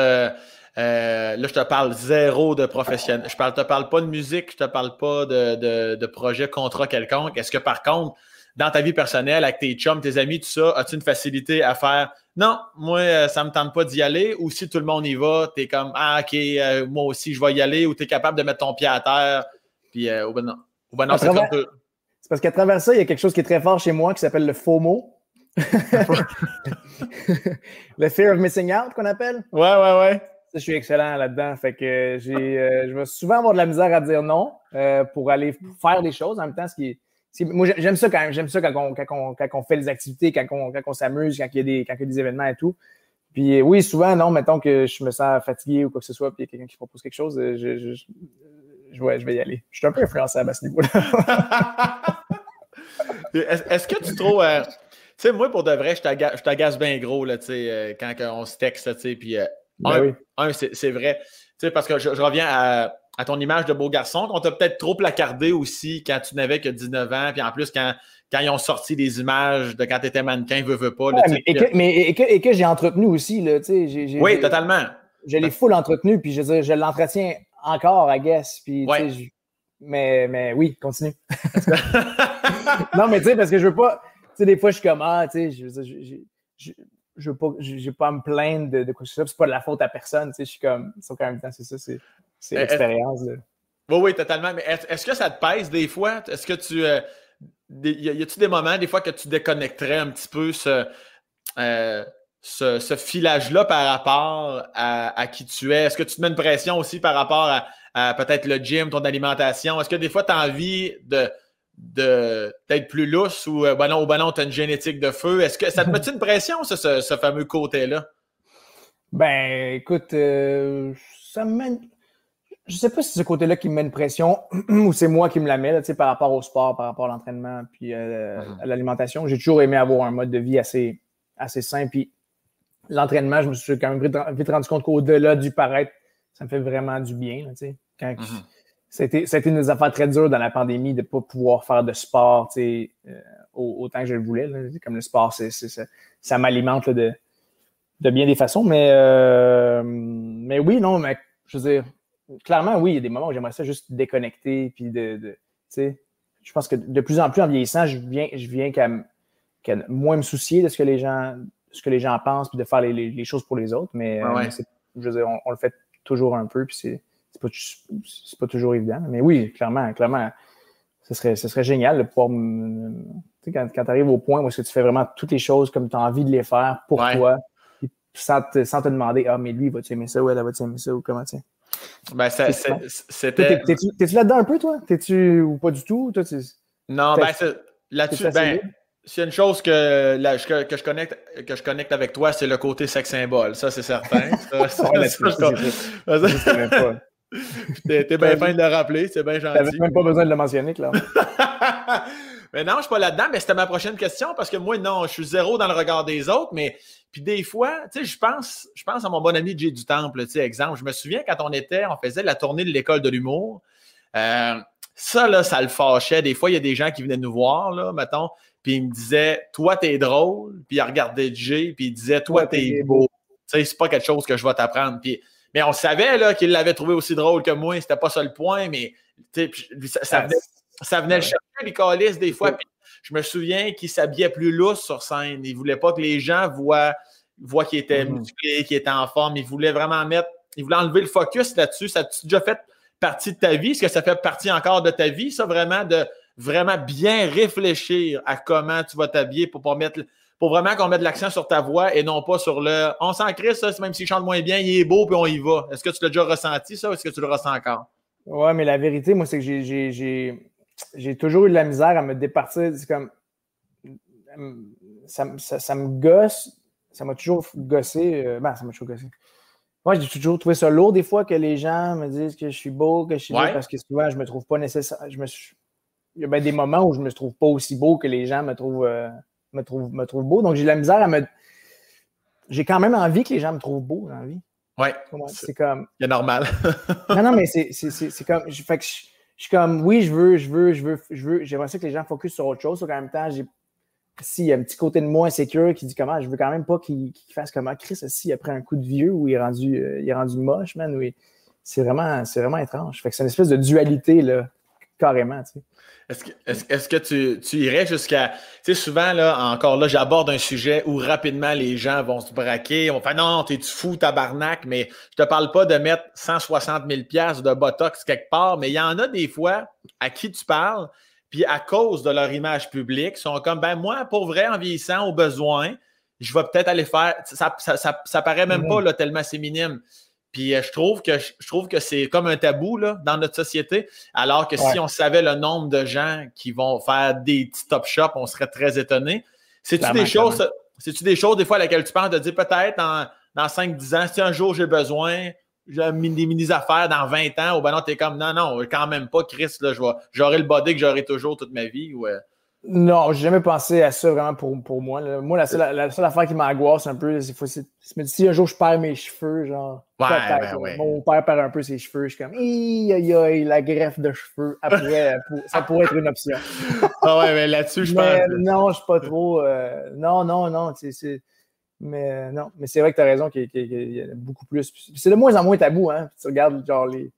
euh, là, je te parle zéro de professionnel. Je ne te parle pas de musique, je ne te parle pas de, de, de projet, contrat quelconque. Est-ce que par contre, dans ta vie personnelle, avec tes chums, tes amis, tout ça, as-tu une facilité à faire non, moi, euh, ça ne me tente pas d'y aller, ou si tout le monde y va, tu es comme Ah, ok, euh, moi aussi, je vais y aller, ou tu es capable de mettre ton pied à terre, puis euh, ou ben non. Ou ben non, c'est travers... C'est parce qu'à travers ça, il y a quelque chose qui est très fort chez moi qui s'appelle le FOMO. le fear of missing out qu'on appelle. Ouais, ouais, ouais. je suis excellent là-dedans. Fait que j'ai, euh, je vais souvent avoir de la misère à dire non pour aller faire des choses. En même temps, ce qui moi, j'aime ça quand même. J'aime ça quand on, quand, quand on, fait des activités, quand on, quand on s'amuse, quand il, y a des, quand il y a des événements et tout. Puis oui, souvent, non, mettons que je me sens fatigué ou quoi que ce soit, puis il y a quelqu'un qui propose quelque chose, je, je, je, je, vais y aller. Je suis un peu influençable à ce niveau-là. Est-ce que tu trouves. Euh, tu sais, moi, pour de vrai, je t'agace bien gros, là, euh, quand on se texte, tu sais, puis. Euh, ben un, c'est vrai. Tu sais, parce que je, reviens à, ton image de beau garçon, qu'on t'a peut-être trop placardé aussi quand tu n'avais que 19 ans, puis en plus, quand, quand ils ont sorti des images de quand tu étais mannequin, veux, veux pas. mais, et que, mais, et que, et que j'ai entretenu aussi, là, tu sais. Oui, totalement. Je l'ai full entretenu, puis je, je l'entretiens encore, I guess. Puis, mais, mais oui, continue. non, mais tu sais, parce que je veux pas. Tu sais, des fois, je suis comme, ah, tu sais, je, je, je, je veux pas, pas à me plaindre de, quoi que ce soit. C'est pas de la faute à personne. Tu sais, je suis comme, c'est quand même c'est ça, c'est eh, l'expérience. Oui, oui, totalement. Mais est-ce que ça te pèse des fois? Est-ce que tu. Euh, y a-tu des moments, des fois, que tu déconnecterais un petit peu ce. Euh, ce, ce filage-là par rapport à, à, qui tu es? Est-ce que tu te mets une pression aussi par rapport à, à peut-être le gym, ton alimentation? Est-ce que des fois, tu as envie de, d'être plus lousse ou euh, ben non, ben non, tu as une génétique de feu? Est-ce que ça te met une pression, ce, ce, fameux côté-là? Ben, écoute, euh, ça me mène. Je sais pas si c'est ce côté-là qui me met une pression ou c'est moi qui me la mets par rapport au sport, par rapport à l'entraînement puis euh, mm-hmm. à l'alimentation. J'ai toujours aimé avoir un mode de vie assez, assez sain. Puis l'entraînement, je me suis quand même vite rendu compte qu'au-delà du paraître, ça me fait vraiment du bien. Là, quand mm-hmm. C'était une des affaires très dures dans la pandémie de ne pas pouvoir faire de sport euh, autant que je le voulais. Comme le sport, c'est, ça, ça m'alimente de, de bien des façons. Mais, euh, mais oui, non, mais je veux dire, clairement, oui, il y a des moments où j'aimerais ça juste déconnecter. Puis de, je pense que de plus en plus en vieillissant, je viens, je viens qu'à, moins me soucier de ce que les gens, ce que les gens pensent, puis de faire les, choses pour les autres. Mais, euh, je veux dire, on, le fait toujours un peu, puis c'est, c'est pas, pas toujours évident. Mais oui, clairement, clairement, ce serait, ce serait génial de pouvoir. quand, quand tu arrives au point où est-ce que tu fais vraiment toutes les choses comme tu as envie de les faire pour toi, sans te, sans te demander Ah, mais lui, va-tu aimer ça? Ou elle va-tu aimer ça ou comment tu ben, c'était. T'es-tu là-dedans un peu, toi? T'es-tu ou pas du tout? Toi, non, ben, là-dessus, ben, s'il y a une chose que, que, je connecte, que je connecte avec toi, c'est le côté sex symbole. Ça, c'est certain. T'es bien fin de le rappeler, c'est bien gentil. T'avais même pas besoin de le mentionner, là. mais non, je suis pas là-dedans, mais c'était ma prochaine question parce que moi, non, je suis zéro dans le regard des autres, mais puis des fois, tu sais, je pense, je pense à mon bon ami Jay du Temple, tu sais, exemple. Je me souviens quand on était, on faisait la tournée de l'école de l'humour. Euh, ça, là, ça le fâchait. Des fois, il y a des gens qui venaient nous voir, là, mettons, puis ils me disaient, toi, t'es drôle, puis ils regardaient Jay, puis ils disaient, toi, t'es beau. Tu sais, c'est pas quelque chose que je vais t'apprendre. Puis mais on savait là, qu'il l'avait trouvé aussi drôle que moi. C'était pas ça le point, mais ça, venait, ça venait le chercher, les calices, des fois. je me souviens qu'il s'habillait plus lousse sur scène. Il voulait pas que les gens voient, voient qu'il était mm-hmm. musclé, qu'il était en forme. Il voulait vraiment mettre, il voulait enlever le focus là-dessus. Ça a déjà fait partie de ta vie? Est-ce que ça fait partie encore de ta vie, ça, vraiment, de vraiment bien réfléchir à comment tu vas t'habiller pour pas mettre pour vraiment qu'on mette l'accent sur ta voix et non pas sur le on s'en crée ça, même s'il chante moins bien, il est beau puis on y va. Est-ce que tu l'as déjà ressenti ça ou est-ce que tu le ressens encore? Ouais, mais la vérité, moi, c'est que j'ai toujours eu de la misère à me départir. C'est comme. Ça, ça, me gosse. Ça m'a toujours gossé. Euh, ben, ça m'a toujours gossé. Moi, j'ai toujours trouvé ça lourd des fois que les gens me disent que je suis beau, que je suis beau, parce que souvent, je me trouve pas nécessaire. Je me Il y a bien des moments où je me trouve pas aussi beau que les gens me trouvent. Euh, me trouve, me trouve beau. Donc, j'ai de la misère à me. J'ai quand même envie que les gens me trouvent beau dans la vie. Oui. C'est comme. C'est normal. non, non, mais c'est comme. Fait que je, suis comme, oui, je veux, je veux, je veux, je veux. J'aimerais ça que les gens focusent sur autre chose. En même temps, j'ai. S'il y a un petit côté de moi insécure qui dit comment, je veux quand même pas qu'il fasse comment. Chris, si après un coup de vieux où il est rendu, euh, il est rendu moche, man. C'est vraiment, vraiment étrange. Fait que c'est une espèce de dualité, là, carrément, tu sais. Est-ce que, tu, irais jusqu'à. Tu sais, souvent, là, encore là, j'aborde un sujet où rapidement les gens vont se braquer. On fait non, t'es-tu fou, tabarnak, mais je te parle pas de mettre 160 000 de Botox quelque part, mais il y en a des fois à qui tu parles, puis à cause de leur image publique, sont comme, ben moi, pour vrai, en vieillissant, au besoin, je vais peut-être aller faire. Ça, ça, paraît même pas là, tellement c'est minime. Puis euh, je trouve que je trouve que c'est comme un tabou là, dans notre société. Alors que si on savait le nombre de gens qui vont faire des petits top shops, on serait très étonné. C'est-tu des choses, c'est-tu des choses des fois à laquelle tu penses de dire peut-être dans 5-10 ans, si un jour j'ai besoin, j'ai des mini-affaires dans 20 ans, ou ben non, t'es comme non, non, quand même pas, Chris, là, j'aurai le body que j'aurai toujours toute ma vie. Ou, non, j'ai jamais pensé à ça vraiment pour, pour moi. Moi, la seule, la seule, affaire qui m'angoisse un peu, c'est que si un jour je perds mes cheveux, genre, ouais, ben ouais. mon père perd un peu ses cheveux, je suis comme, aïe, aïe, aïe, la greffe de cheveux, après, ça pourrait être une option. ah ouais, mais là-dessus, je pense. Non, je suis pas trop. Euh, non, non, non, c'est. Mais non, mais c'est vrai que tu as raison qu'il y, a beaucoup plus. C'est de moins en moins tabou, hein. Tu regardes genre les,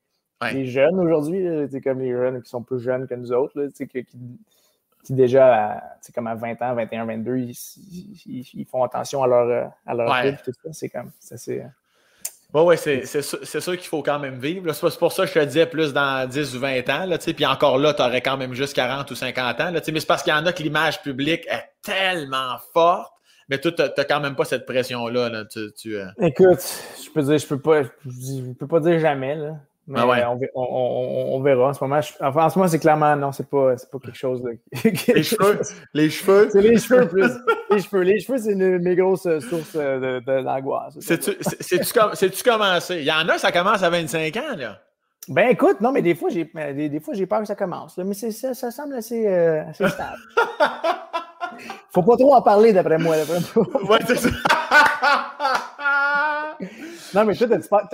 les jeunes aujourd'hui, c'est comme les jeunes qui sont plus jeunes que nous autres, là, qui, qui qui déjà, c'est comme à 20 ans, 21, 22, ils, font attention à leur, à leur ouais. tout ça. C'est comme, ça c'est... Oui, ouais, c'est sûr, qu'il faut quand même vivre. C'est pour ça que je te disais plus dans 10 ou 20 ans. Là, puis encore là, tu aurais quand même juste 40 ou 50 ans. Là, mais c'est parce qu'il y en a que l'image publique est tellement forte, mais toi, tu n'as quand même pas cette pression-là. Là, tu, euh Écoute, je peux dire, je peux pas, je peux pas dire jamais. Là. Mais ah on, on, on, verra. En ce moment, enfin, en ce moment, c'est clairement non, c'est pas, pas quelque chose de. les cheveux. Les cheveux. C'est les cheveux plus. les cheveux. Les cheveux, c'est une mes grosses sources d'angoisse. C'est-tu commencé? Il y en a, ça commence à 25 ans, là. Ben écoute, non, mais des fois, j'ai des, des, fois, j'ai peur que ça commence. Là, mais ça, ça semble assez, euh, assez stable. Faut pas trop en parler d'après moi. ouais, c'est ça. non, mais toi,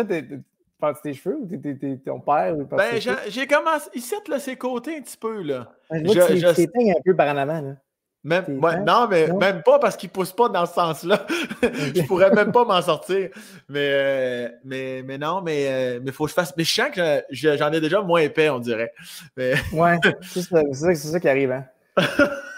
t'es Penses tes cheveux ou t'es ton père? Ou ben, j'ai commencé. Ici, là, ses côtés un petit peu. Là. Ben, je, je, un peu par en avant. Là. Même, non, mais même pas parce qu'il ne pousse pas dans ce sens-là. je pourrais même pas m'en sortir. Mais, euh, mais, mais non, mais il euh, faut que je fasse. Mais je sens que j'en ai déjà moins épais, on dirait. Mais... ouais, c'est ça, ça, ça, qui arrive. Hein?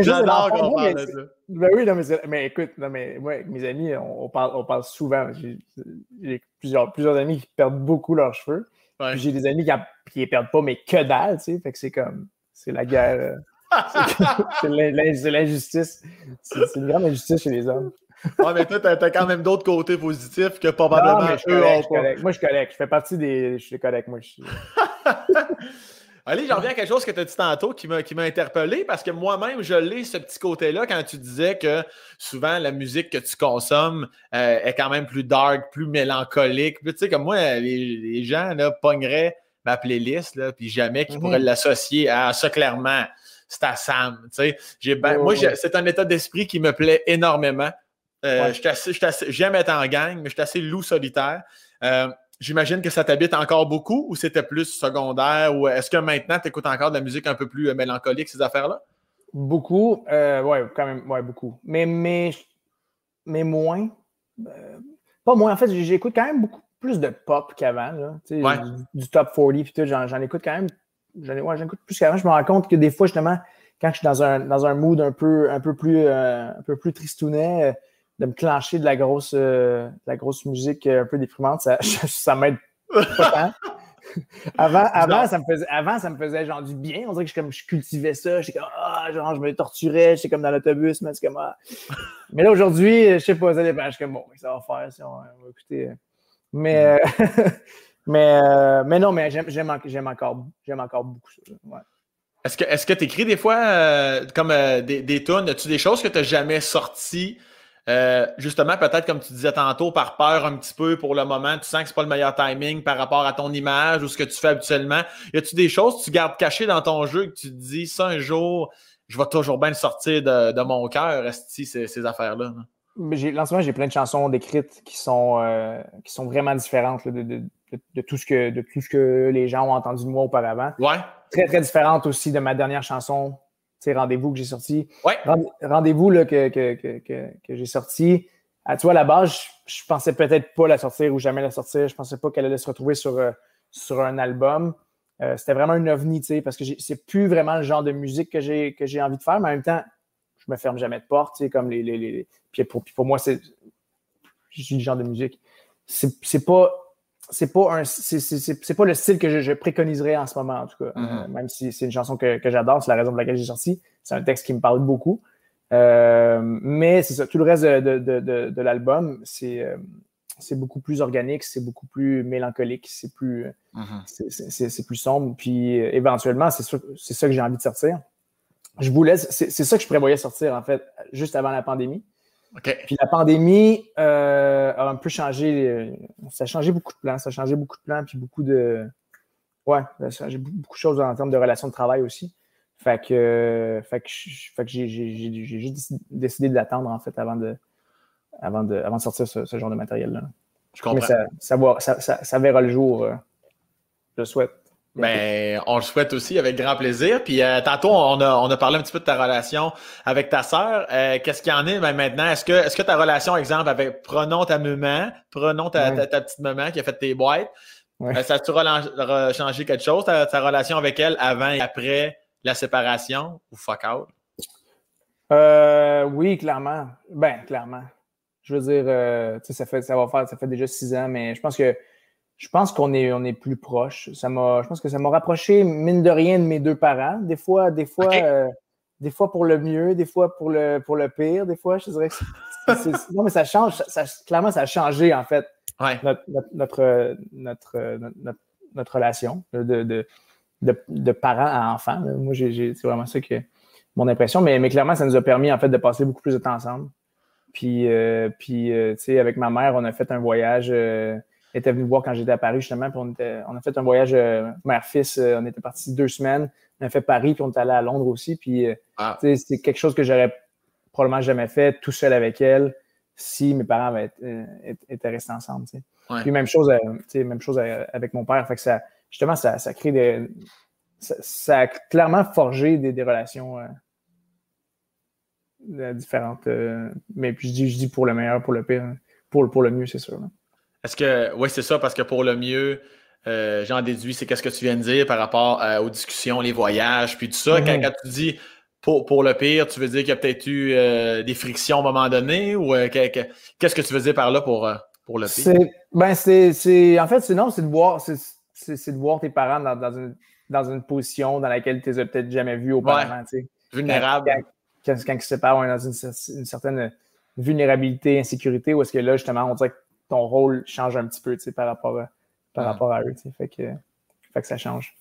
J'adore qu'on parle de ça. Ben oui, non, mais, mais écoute, non, mais, moi, avec mes amis, on, parle, on parle souvent. J'ai plusieurs, plusieurs amis qui perdent beaucoup leurs cheveux. J'ai des amis qui ne perdent pas, mais que dalle, tu sais. Fait que c'est comme, c'est la guerre. Euh, c'est l'injustice. C'est une grande injustice chez les hommes. Ah, mais toi, tu as, quand même d'autres côtés positifs que probablement non, je eux ont Moi, je suis correct. Je fais partie des. Je suis correct, moi. Je suis... Allez, j'en reviens à quelque chose que tu as dit tantôt qui m'a interpellé parce que moi-même, je l'ai ce petit côté-là quand tu disais que souvent la musique que tu consommes euh, est quand même plus dark, plus mélancolique. tu sais, comme moi, les, gens là, pogneraient ma playlist, là, puis jamais qu'ils pourraient mhm. l'associer à ça clairement. C'est à Sam. Tu sais, ben, moi, c'est un état d'esprit qui me plaît énormément. Euh, J'aime être en gang, mais je suis assez loup solitaire. Euh, J'imagine que ça t'habite encore beaucoup ou c'était plus secondaire ou est-ce que maintenant tu écoutes encore de la musique un peu plus euh, mélancolique, ces affaires-là? Beaucoup, euh, ouais, quand même, ouais, beaucoup. Mais, mais, mais moins. Euh, pas moins, en fait, j'écoute quand même beaucoup plus de pop qu'avant. Du, du, top 40 puis tout, j'en écoute quand même. J'en ouais, écoute plus qu'avant. Je me rends compte que des fois, justement, quand je suis dans un, dans un mood un peu, un peu plus, un peu plus tristounet, de me clencher de la grosse, euh, la grosse musique un peu déprimante, ça, ça m'aide pas tant. avant, avant, ça me faisait, avant, ça me faisait genre du bien. On dirait que je, comme, je cultivais ça. J'étais comme, ah, genre, je me torturais. J'étais comme dans l'autobus. Mais, comme, ah. mais là, aujourd'hui, je sais pas, ça dépend. Je suis comme, bon, ça va faire si on, va écouter. Mais, mm. euh, mais, euh, mais non, mais j'aime encore, encore beaucoup ça. Ouais. Est-ce que tu écris des fois comme des, des tunes? As-tu des choses que tu n'as jamais sorties euh, justement, peut-être comme tu disais tantôt, par peur un petit peu pour le moment, tu sens que c'est pas le meilleur timing par rapport à ton image ou ce que tu fais habituellement. Y a-tu des choses que tu gardes cachées dans ton jeu que tu te dis ça un jour, je vais toujours bien le sortir de, mon cœur, ces, ces affaires-là? En ce moment, j'ai plein de chansons décrites qui sont, euh, qui sont vraiment différentes de, tout ce que, de tout ce que les gens ont entendu de moi auparavant. Ouais. Très, très différentes aussi de ma dernière chanson rendez-vous que j'ai sorti. Ouais. Rendez-vous que, que, que, j'ai sorti. À, tu vois, à la base, je, pensais peut-être pas la sortir ou jamais la sortir. Je pensais pas qu'elle allait se retrouver sur, euh, sur un album. Euh, c'était vraiment une ovni, tu sais, parce que c'est plus vraiment le genre de musique que j'ai que j'ai envie de faire, mais en même temps, je me ferme jamais de porte, tu sais, comme les. les, les... Puis, pour, pour moi, c'est. Je suis le genre de musique. C'est pas c'est pas un c'est pas le style que je, préconiserais en ce moment en tout cas mm-hmm. euh, même si c'est une chanson que, j'adore c'est la raison pour laquelle j'ai sorti c'est un texte qui me parle beaucoup euh, mais c'est ça tout le reste de, l'album c'est euh, c'est beaucoup plus organique, c'est beaucoup plus mélancolique, c'est plus, mm-hmm. c'est plus sombre. Puis éventuellement, c'est ça que j'ai envie de sortir. Je voulais, c'est ça que je prévoyais sortir en fait, juste avant la pandémie. Puis la pandémie euh, a un peu changé, ça a changé beaucoup de plans, ça a changé beaucoup de plans, puis beaucoup de, ouais, ça a changé beaucoup de choses en termes de relations de travail aussi. Fait que, fait que, j'ai juste décidé d'attendre en fait avant de, avant de, avant de sortir ce, genre de matériel-là. Je comprends. Mais ça, ça, ça, verra le jour, euh, je souhaite. Ben, on le souhaite aussi avec grand plaisir. Puis euh, tantôt, on a, on a parlé un petit peu de ta relation avec ta sœur. Euh, qu'est-ce qu'il y en est ben, maintenant? Est-ce que, est-ce que ta relation, exemple, avec prenons ta maman, prenons ta, ta, petite maman qui a fait tes boîtes, euh, ça a-tu changé quelque chose, ta, relation avec elle avant et après la séparation ou fuck out? oui, clairement. Ben, clairement. Je veux dire, ça fait, ça va faire, ça fait déjà six ans, mais je pense que je pense qu'on est, on est plus proche. Ça m'a, je pense que ça m'a rapproché, mine de rien, de mes deux parents. Des fois, des fois, euh, des fois pour le mieux, des fois pour le, pour le pire. Des fois, je dirais que non, mais ça change. Ça, clairement, ça a changé, en fait, notre, notre, notre, notre, relation de, de, de, parents à enfants. Moi, j'ai, c'est vraiment ça que mon impression. Mais, mais clairement, ça nous a permis, en fait, de passer beaucoup plus de temps ensemble. Puis, euh, puis euh, tu sais, avec ma mère, on a fait un voyage était venu voir quand j'étais à Paris, justement. Puis on, on a fait un voyage euh, mère-fils. Euh, on était parti deux semaines. On a fait Paris, puis on est allé à Londres aussi. Puis euh, ah. c'est quelque chose que j'aurais probablement jamais fait tout seul avec elle si mes parents avaient, étaient restés ensemble. Puis même chose, même chose avec mon père. Fait que ça, justement, ça, ça crée des. Ça, a clairement forgé des, relations différentes. mais puis je dis, je dis pour le meilleur, pour le pire, pour, pour le mieux, c'est sûr. Est-ce que, oui, c'est ça, parce que pour le mieux, euh, j'en déduis, c'est qu'est-ce que tu viens de dire par rapport euh, aux discussions, les voyages, puis tout ça. quand, mhm. tu dis pour, pour, le pire, tu veux dire qu'il y a peut-être eu euh, des frictions à un moment donné ou qu'est-ce que tu veux dire par là pour, pour le pire? Ben, c'est, en fait, sinon, c'est de voir, c'est, de voir tes parents dans, une, dans une position dans laquelle tu les as peut-être jamais vus auparavant. Vulnérable. Quand, quand, ils se séparent, dans une, une, certaine vulnérabilité, insécurité, où est-ce que là, justement, on dirait que ton rôle change un petit peu par, rapport à, par rapport à eux. Fait que, fait que ça change.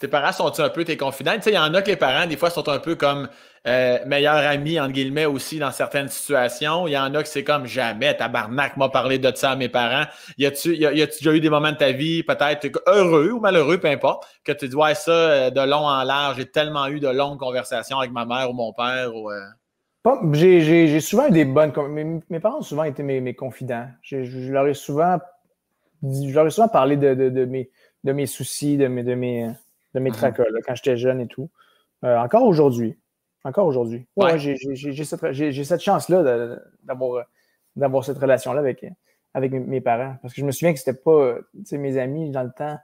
Tes parents sont un peu tes confidents? Il y en a que les parents, des fois, sont un peu comme euh, meilleurs amis, entre guillemets, aussi dans certaines situations. Il y en a que c'est comme jamais, tabarnak m'a parlé de ça à mes parents. Y a-tu y a, déjà eu des moments de ta vie, peut-être heureux ou malheureux, peu importe, que tu dis, ouais, ça, euh, de long en large, j'ai tellement eu de longues conversations avec ma mère ou mon père ou. Euh, j'ai souvent eu des bonnes. Mes, mes, parents ont souvent été mes, mes confidents. Je, leur ai souvent, je leur ai souvent parlé de, de, de, mes, de mes soucis, de mes, de mes, de mes mm-hmm. tracas quand j'étais jeune et tout. Euh, encore aujourd'hui. Encore aujourd'hui. Ouais, j'ai cette, cette chance-là d'avoir d'avoir cette relation-là avec, avec mes parents. Parce que je me souviens que c'était pas. Mes amis, dans le temps,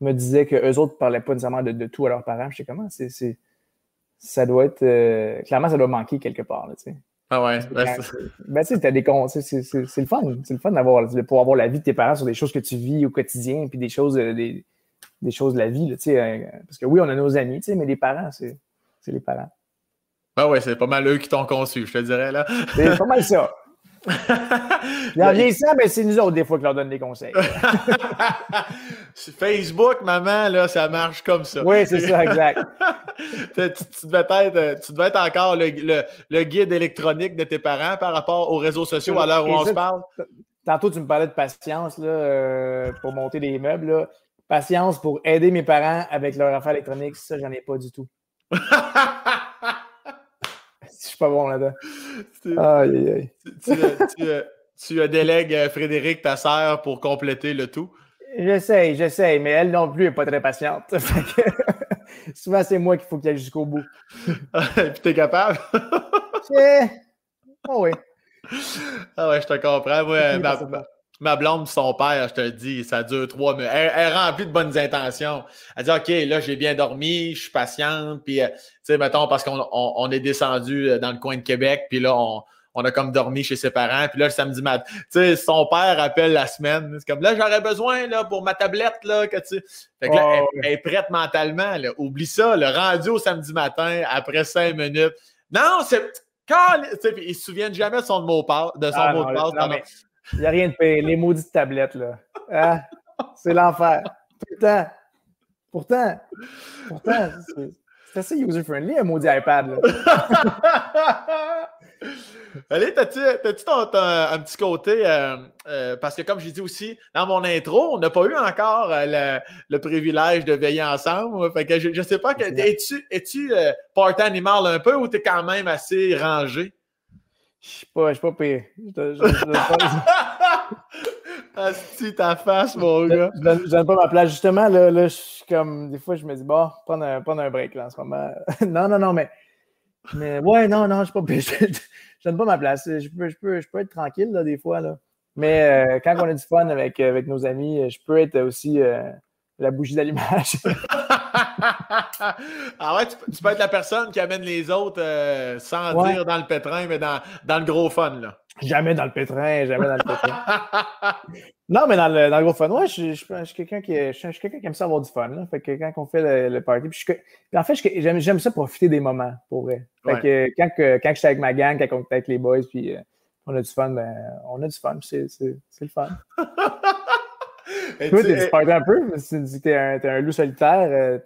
me disaient qu'eux autres ne parlaient pas nécessairement de, de tout à leurs parents. Je sais comment c'est ça doit être. Euh, clairement, ça doit manquer quelque part. Là, ah ouais. Ben, ben tu sais, des C'est le fun. C'est le fun d'avoir, de pouvoir avoir la vie de tes parents sur des choses que tu vis au quotidien, puis des choses, euh, des, des choses de la vie. Là, euh, parce que oui, on a nos amis, mais les parents, c'est les parents. Ah ouais, c'est pas mal eux qui t'ont conçu, je te dirais là. C'est pas mal ça. en vieillissant, ben, c'est nous autres, des fois, qui leur donnent des conseils. Facebook, maman, là, ça marche comme ça. Oui, c'est ça, exact. tu, devais être, euh, tu devais être encore le, guide électronique de tes parents par rapport aux réseaux sociaux à l'heure où on se parle. Tantôt, tu me parlais de patience là, euh, pour monter des meubles. Patience pour aider mes parents avec leur affaire électronique, ça, j'en ai pas du tout. Je suis pas bon là-dedans. Aïe, aïe, Tu, tu, délègues Frédéric, ta sœur, pour compléter le tout? J'essaie, j'essaie, mais elle non plus n'est pas très patiente. souvent, c'est moi qu'il faut qu'il aille jusqu'au bout. Et puis, t'es capable? oh oui. Ah ouais, je te comprends. Ma blonde, son père, je te le dis, ça dure trois minutes. Elle, est remplie de bonnes intentions. Elle dit OK, là, j'ai bien dormi, je suis patiente. Puis, euh, tu sais, mettons, parce qu'on on, est descendu euh, dans le coin de Québec, puis là, on, on a comme dormi chez ses parents. Puis là, le samedi matin, tu sais, son père appelle la semaine. C'est comme là, j'aurais besoin là, pour ma tablette, là, que tu. Fait que là, elle, est prête mentalement. Là. Oublie ça, le rendu au samedi matin, après cinq minutes. Non, c'est. Quand, ils se souviennent jamais de son mot de son ah, mot de passe. Il n'y a rien de pire. Les maudites tablettes, là. Ah, c'est l'enfer. Tout le temps. Pourtant, pourtant, c'est assez user-friendly, un maudit iPad. Là. Allez, t'as-tu un petit côté, euh, euh, parce que comme j'ai dit aussi dans mon intro, on n'a pas eu encore euh, le, privilège de veiller ensemble. Fait que je ne sais pas, es-tu es part animal un peu ou tu es quand même assez rangé? Je suis pas, je suis pas pire. Asti ta face, mon gars. Je donne, donne pas ma place. Justement, là, là, je suis comme. Des fois, je me dis, bon, prendre un, prendre un break là, en ce moment. non, non, non, mais. Mais ouais, non, non, je suis pas pire. Je, donne pas ma place. Je peux, je peux, je peux être tranquille, là, des fois, là. Mais euh, quand on a du fun avec, avec nos amis, je peux être aussi euh, la bougie d'allumage. Ah ouais, tu, peux être la personne qui amène les autres euh, sans dire dans le pétrin, mais dans, dans, le gros fun. Là. Jamais dans le pétrin, jamais dans le pétrin. non, mais dans le, dans le gros fun, ouais, je, je, je suis quelqu'un qui, je, qui aime ça avoir du fun. Là. Fait que quand on fait le, party, puis, en fait, j'aime ça profiter des moments, pour vrai. Fait que quand, quand je suis avec ma gang, quand on est avec les boys, puis euh, on a du fun, ben, on a du fun, c'est le fun. Toi, t'es un peu? Tu t'es un, un, loup solitaire. Euh,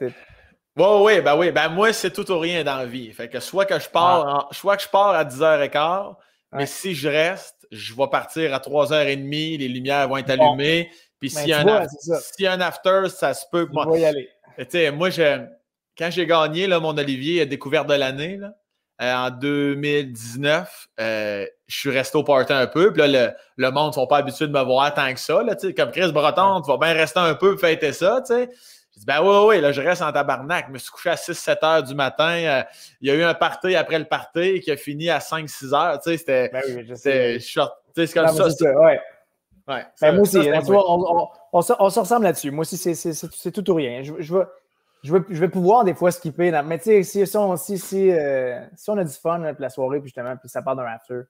oui, oui, ben oui. Ben moi, c'est tout ou rien dans la vie. Fait que soit que je pars, ah. soit que je pars à 10h15, mais si je reste, je vais partir à 3h30, les lumières vont être allumées. Puis ben, s'il y, a un after, ça se peut que moi. y aller. moi, quand j'ai gagné là, mon Olivier a découvert de l'année, euh, en 2019, euh, je suis resté au party un peu. Puis là, le, le monde ne sont pas habitués de me voir tant que ça. Là, comme Chris Breton, tu vas bien rester un peu pour fêter ça. J'ai dit, ben oui, oui, là, je reste en tabarnak. Je me suis couché à 6-7 heures du matin. Euh, il y a eu un party après le party qui a fini à 5-6 heures. C'était ben oui, C'est comme ça. ouais. Ouais, ben, moi aussi, on, on, se ressemble là-dessus. Moi aussi, c'est tout ou rien. Je, je, veux, je vais, je vais pouvoir des fois skipper. mais tu sais, si, si, on, si, si, euh, si, on a du fun la soirée, puis justement, puis ça part d'un after,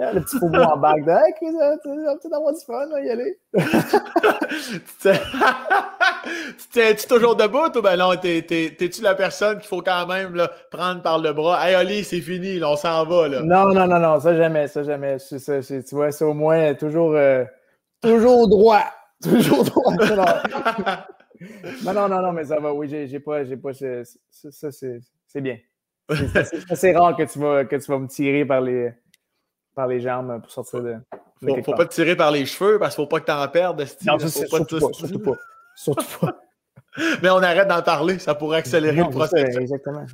euh, le petit faux en bac de Hey, ça va peut-être avoir du fun, là, y aller. T'es-tu toujours debout ou ben non, t'es-tu la personne qu'il faut quand même là, prendre par le bras? Hey, Oli, c'est fini, là, on s'en va. Là. Non, non, non, non, ça jamais, ça jamais. Ça, tu vois, c'est au moins toujours, euh, toujours droit. Toujours droit. non, non, non, non, mais ça va, oui, j'ai pas, j'ai pas, ça, c'est bien. C'est rare que tu, vas, que tu vas me tirer par les, par les jambes pour sortir de. faut, faut pas te tirer par les cheveux parce qu'il faut pas que tu en perdes. Non, ça, surtout, pas, surtout pas. Surtout pas. Mais on arrête d'en parler, ça pourrait accélérer le processus. Exactement.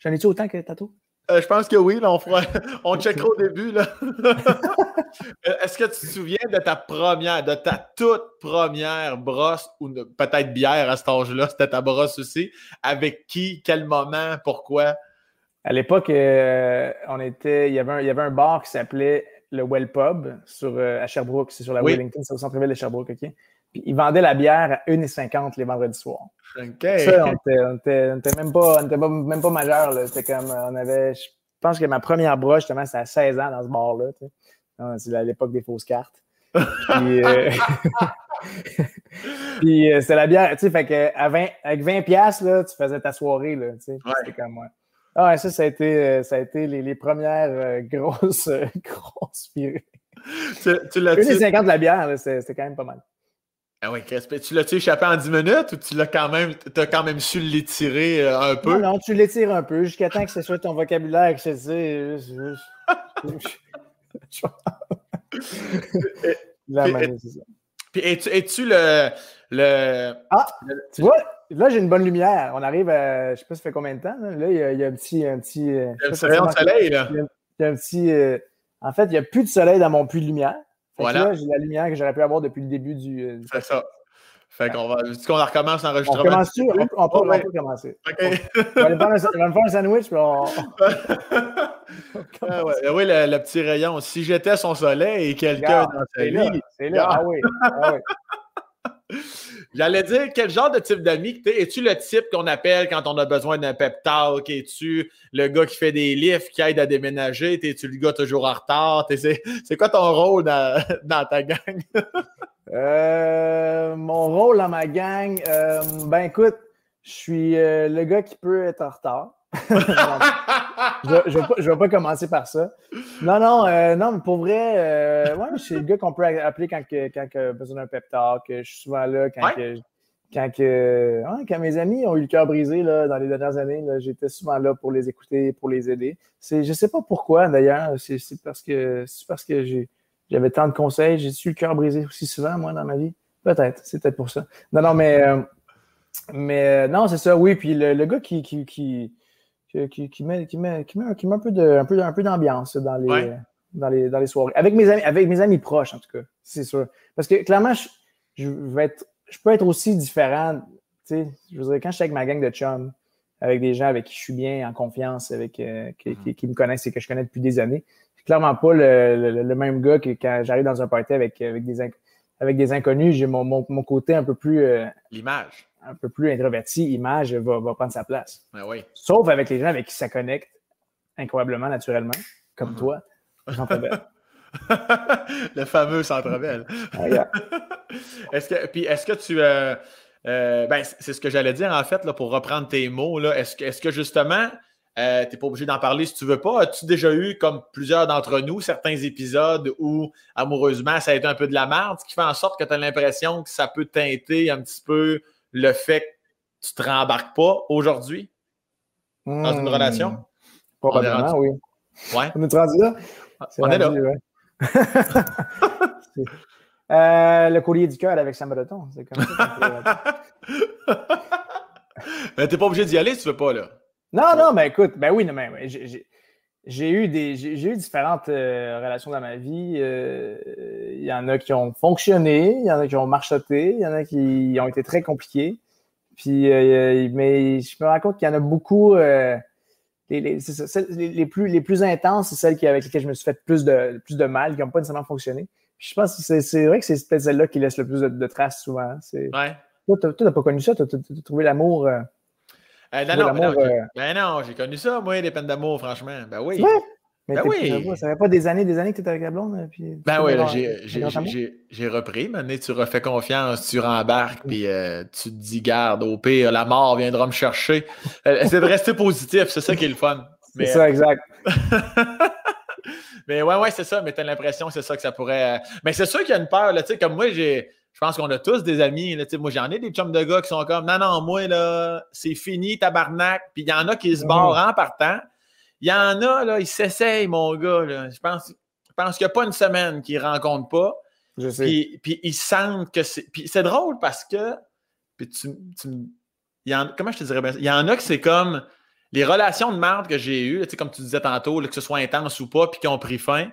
J'en ai-tu autant que Tato? Euh, je pense que oui, là, on, fera, on checkera au début. Euh, est-ce que tu te souviens de ta première, de ta toute première brosse, ou peut-être bière à cet âge-là, c'était ta brosse aussi? Avec qui, quel moment, pourquoi? À l'époque, euh, on était, il y, avait un, il y avait un bar qui s'appelait le Well Pub sur, à Sherbrooke, c'est sur la Wellington, c'est au centre-ville de Sherbrooke, OK? Puis ils vendaient la bière à 1,50 les vendredis soirs. OK. Ça, on n'était même pas, même pas majeur. C'était comme, on avait, je pense que ma première broche, justement, c'était à 16 ans dans ce bar-là. C'est à l'époque des fausses cartes. Puis, euh... Puis euh, c'était la bière, tu sais, fait que à 20, avec 20 pièces là, tu faisais ta soirée, là, tu sais. C'était comme moi. Ah ouais, ça, ça a été, euh, ça a été les, les premières euh, grosses, grosses virées. Tu, tu l'as 50 de la bière, c'était quand même pas mal. Ah oui, tu l'as-tu échappé en 10 minutes ou tu l'as quand même, as quand même su l'étirer euh, un peu? Non, non, tu l'étires un peu jusqu'à temps que ce soit ton vocabulaire que je sais. Puis es-tu le, le. Ah! Tu vois, là, j'ai une bonne lumière. On arrive à. Je sais pas ça fait combien de temps. Là, il, y a, il, y a, un petit. Un petit euh, il y a un soleil, là. Il y a, un petit. Euh, en fait, il n'y a plus de soleil dans mon puits de lumière. Voilà. Là, j'ai la lumière que j'aurais pu avoir depuis le début du. Euh, c'est ça. Fait qu'on va. Est-ce qu'on recommence l'enregistrement? On commence-tu? On, on, peut, on, peut commencer. OK. On, va aller faire un, me faire un sandwich, puis on. ah ouais, oui, le, le, petit rayon. Si j'étais son soleil et quelqu'un dans sa. C'est là. Ah oui. Ah oui. J'allais dire, quel genre de type d'ami que es? Es-tu le type qu'on appelle quand on a besoin d'un pep talk? Es-tu le gars qui fait des lifts, qui aide à déménager? Es-tu le gars toujours en retard? C'est quoi ton rôle dans, dans ta gang? euh, mon rôle dans ma gang, euh, ben écoute, je suis euh, le gars qui peut être en retard. je ne vais, pas commencer par ça. Non, non, euh, non, mais pour vrai, euh, ouais, c'est le gars qu'on peut appeler quand, que, quand que besoin d'un pep talk. Je suis souvent là quand, quand, que, quand mes amis ont eu le cœur brisé là, dans les dernières années. J'étais souvent là pour les écouter, pour les aider. Je ne sais pas pourquoi d'ailleurs. C'est parce que, parce que j'avais tant de conseils. J'ai eu le cœur brisé aussi souvent, moi, dans ma vie. Peut-être, c'est peut-être pour ça. Non, non, mais, euh, mais non, c'est ça, oui. Puis le, gars qui, qui, qui qui, qui, met, qui, met, qui, met, qui met un peu de, un peu, un peu d'ambiance dans les, dans, les, dans les soirées. Avec mes amis, avec mes amis proches, en tout cas, c'est sûr. Parce que clairement, je, je, vais être, je peux être aussi différent. Tu sais, je veux dire, quand je suis avec ma gang de chums, avec des gens avec qui je suis bien en confiance, avec euh, mm-hmm. qui, me connaissent et que je connais depuis des années, c'est clairement pas le, le, même gars que quand j'arrive dans un party avec, avec, des, avec des inconnus. J'ai mon, mon, mon, côté un peu plus. Euh, L'image un peu plus introverti, image va, va prendre sa place. Ben oui. Sauf avec les gens avec qui ça connecte incroyablement, naturellement, comme toi, Jean Le fameux Centre Bell. Ah, est-ce que, puis est-ce que tu. Euh, euh, ben, c'est ce que j'allais dire en fait, là, pour reprendre tes mots. Est-ce que, est que justement, euh, tu n'es pas obligé d'en parler si tu veux pas? As-tu déjà eu, comme plusieurs d'entre nous, certains épisodes où, amoureusement, ça a été un peu de la merde, ce qui fait en sorte que tu as l'impression que ça peut teinter un petit peu le fait que tu te rembarques pas aujourd'hui dans une hmm. relation? Probablement, oui. Ouais. On est rendu là? On est là. euh, le collier du cœur avec Sam Breton. C'est comme ça. mais t'es pas obligé d'y aller si tu veux pas, là. Non, non, mais écoute, ben oui, non, mais j'ai eu des j'ai eu différentes euh, relations dans ma vie. Euh, il y en a qui ont fonctionné, il y en a qui ont marchoté, il y en a qui ont été très compliqués. Puis, euh, mais je me rends compte qu'il y en a beaucoup. Les, les, plus, les plus intenses, c'est celles qui, avec lesquelles je me suis fait plus de, plus de mal, qui n'ont pas nécessairement fonctionné. je pense que c'est vrai que c'est peut-être celle-là qui laisse le plus de, traces souvent. Ouais. Toi, tu n'as pas connu ça, tu as, trouvé l'amour. Euh, non, non, euh, ben non, j'ai connu ça, moi, les peines d'amour, franchement. Ben oui. Mais ben oui. ça fait pas des années, des années que tu étais avec la blonde. Euh, puis ben oui, j'ai repris. Maintenant, tu refais confiance, tu rembarques, puis tu te dis, garde, au pire, la mort viendra me chercher. C'est de rester positif, c'est ça qui est le fun. C'est ça, exact. mais ouais, ouais, c'est ça. Mais tu as l'impression que c'est ça que ça pourrait. Mais c'est sûr qu'il y a une peur, là, tu sais, comme moi, j'ai je pense qu'on a tous des amis. Là, moi, j'en ai des chums de gars qui sont comme Non, non, moi, là, c'est fini, tabarnak. Puis il y en a qui se barrent en partant. Il y en a, là, ils s'essayent, mon gars. Là. Je pense, je pense qu'il n'y a pas une semaine qu'ils ne rencontrent pas. Je sais. Puis, ils sentent que c'est. Puis c'est drôle parce que. Puis tu, tu il y en, comment je te dirais bien Il y en a que c'est comme les relations de merde que j'ai eues, comme tu disais tantôt, que ce soit intense ou pas, puis qui ont pris fin.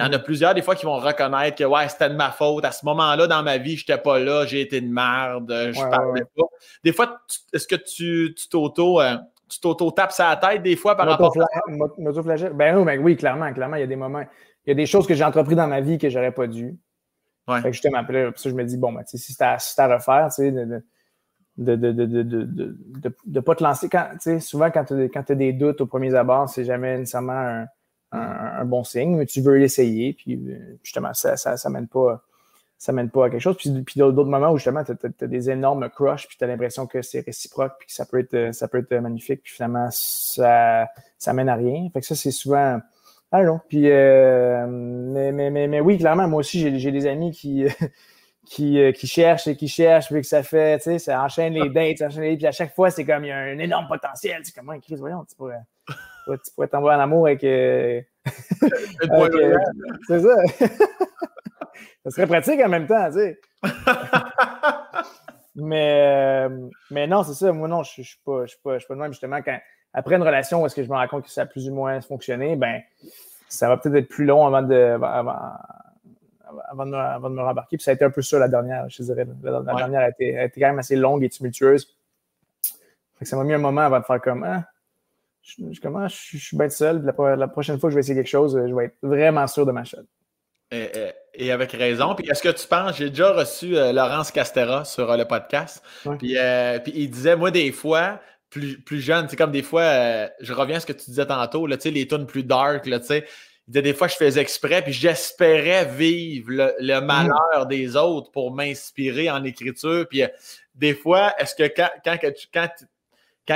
Il y en a plusieurs, des fois, qui vont reconnaître que ouais, c'était de ma faute. À ce moment-là, dans ma vie, je n'étais pas là, j'ai été de merde, je ne parlais pas. Des fois, est-ce que tu t'auto. Euh, tu t'auto-tapes sa tête des fois par rapport à. Ben oui, ben oui, clairement, clairement, il y a des moments. Il y a des choses que j'ai entrepris dans ma vie que j'aurais pas dû. Ouais. Fait que justement, après, ça, je me dis, bon, ben, si c'est à, à, refaire, tu sais, de de de, de, de, de, de, pas te lancer. Quand, souvent, quand tu as, des doutes au premier abord, c'est jamais nécessairement un, un, bon signe, mais tu veux l'essayer, puis euh, justement, ça, ça, ça mène pas ça mène pas à quelque chose. Puis, puis d'autres moments où justement, tu as, des énormes crushs, puis tu as l'impression que c'est réciproque, puis que ça peut être, ça peut être magnifique, puis finalement, ça, ça mène à rien. Fait que ça, c'est souvent. Ah non. Puis, euh, mais, mais, mais, mais, oui, clairement, moi aussi, j'ai des amis qui, qui, euh, qui cherchent et qui cherchent, puis que ça fait, tu sais, ça enchaîne les dates, ça enchaîne les puis à chaque fois, c'est comme, il y a un énorme potentiel. C'est comme, Chris, voyons, tu pourrais tu pourrais tomber en amour avec. Euh, euh, c'est ça. ça serait pratique en même temps, tu sais. mais, euh, mais non, c'est ça. Moi, non, je ne suis pas, je suis pas, je suis pas de même. Justement, quand, après une relation où est-ce que je me rends compte que ça a plus ou moins fonctionné, ben, ça va peut-être être plus long avant de, avant, avant, de, me, avant de me rembarquer. Puis ça a été un peu ça la dernière, je dirais. La, dernière a été, a été, quand même assez longue et tumultueuse. Ça m'a mis un moment avant de faire comme, hein, je, comment, je, suis bien seul. La, prochaine fois que je vais essayer quelque chose, je vais être vraiment sûr de ma chaîne. Et, avec raison. Puis est-ce que tu penses, j'ai déjà reçu euh, Laurence Castera sur euh, le podcast. Puis, euh, puis, il disait, moi, des fois, plus, plus jeune, c'est comme des fois, je reviens à ce que tu disais tantôt, là, les tunes plus dark, là, il disait des fois, je faisais exprès, puis j'espérais vivre le, mm. malheur des autres pour m'inspirer en écriture. Puis des fois, est-ce que quand, quand, quand quand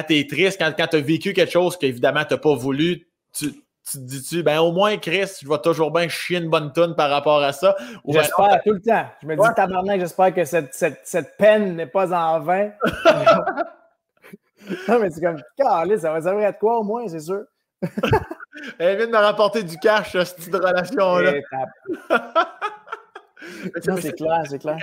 tu es triste, quand, quand tu as vécu quelque chose qu'évidemment tu n'as pas voulu tu, tu te dis-tu, ben au moins, Chris, je vais toujours bien chier une bonne tonne par rapport à ça. Ben, j'espère tout le temps. Je me dis, tabarnak, j'espère que cette, cette, cette peine n'est pas en vain. non, mais c'est comme, calé, ça va servir à quoi au moins, c'est sûr. Elle vient de me rapporter du cash, cette relation-là. c'est clair, c'est clair.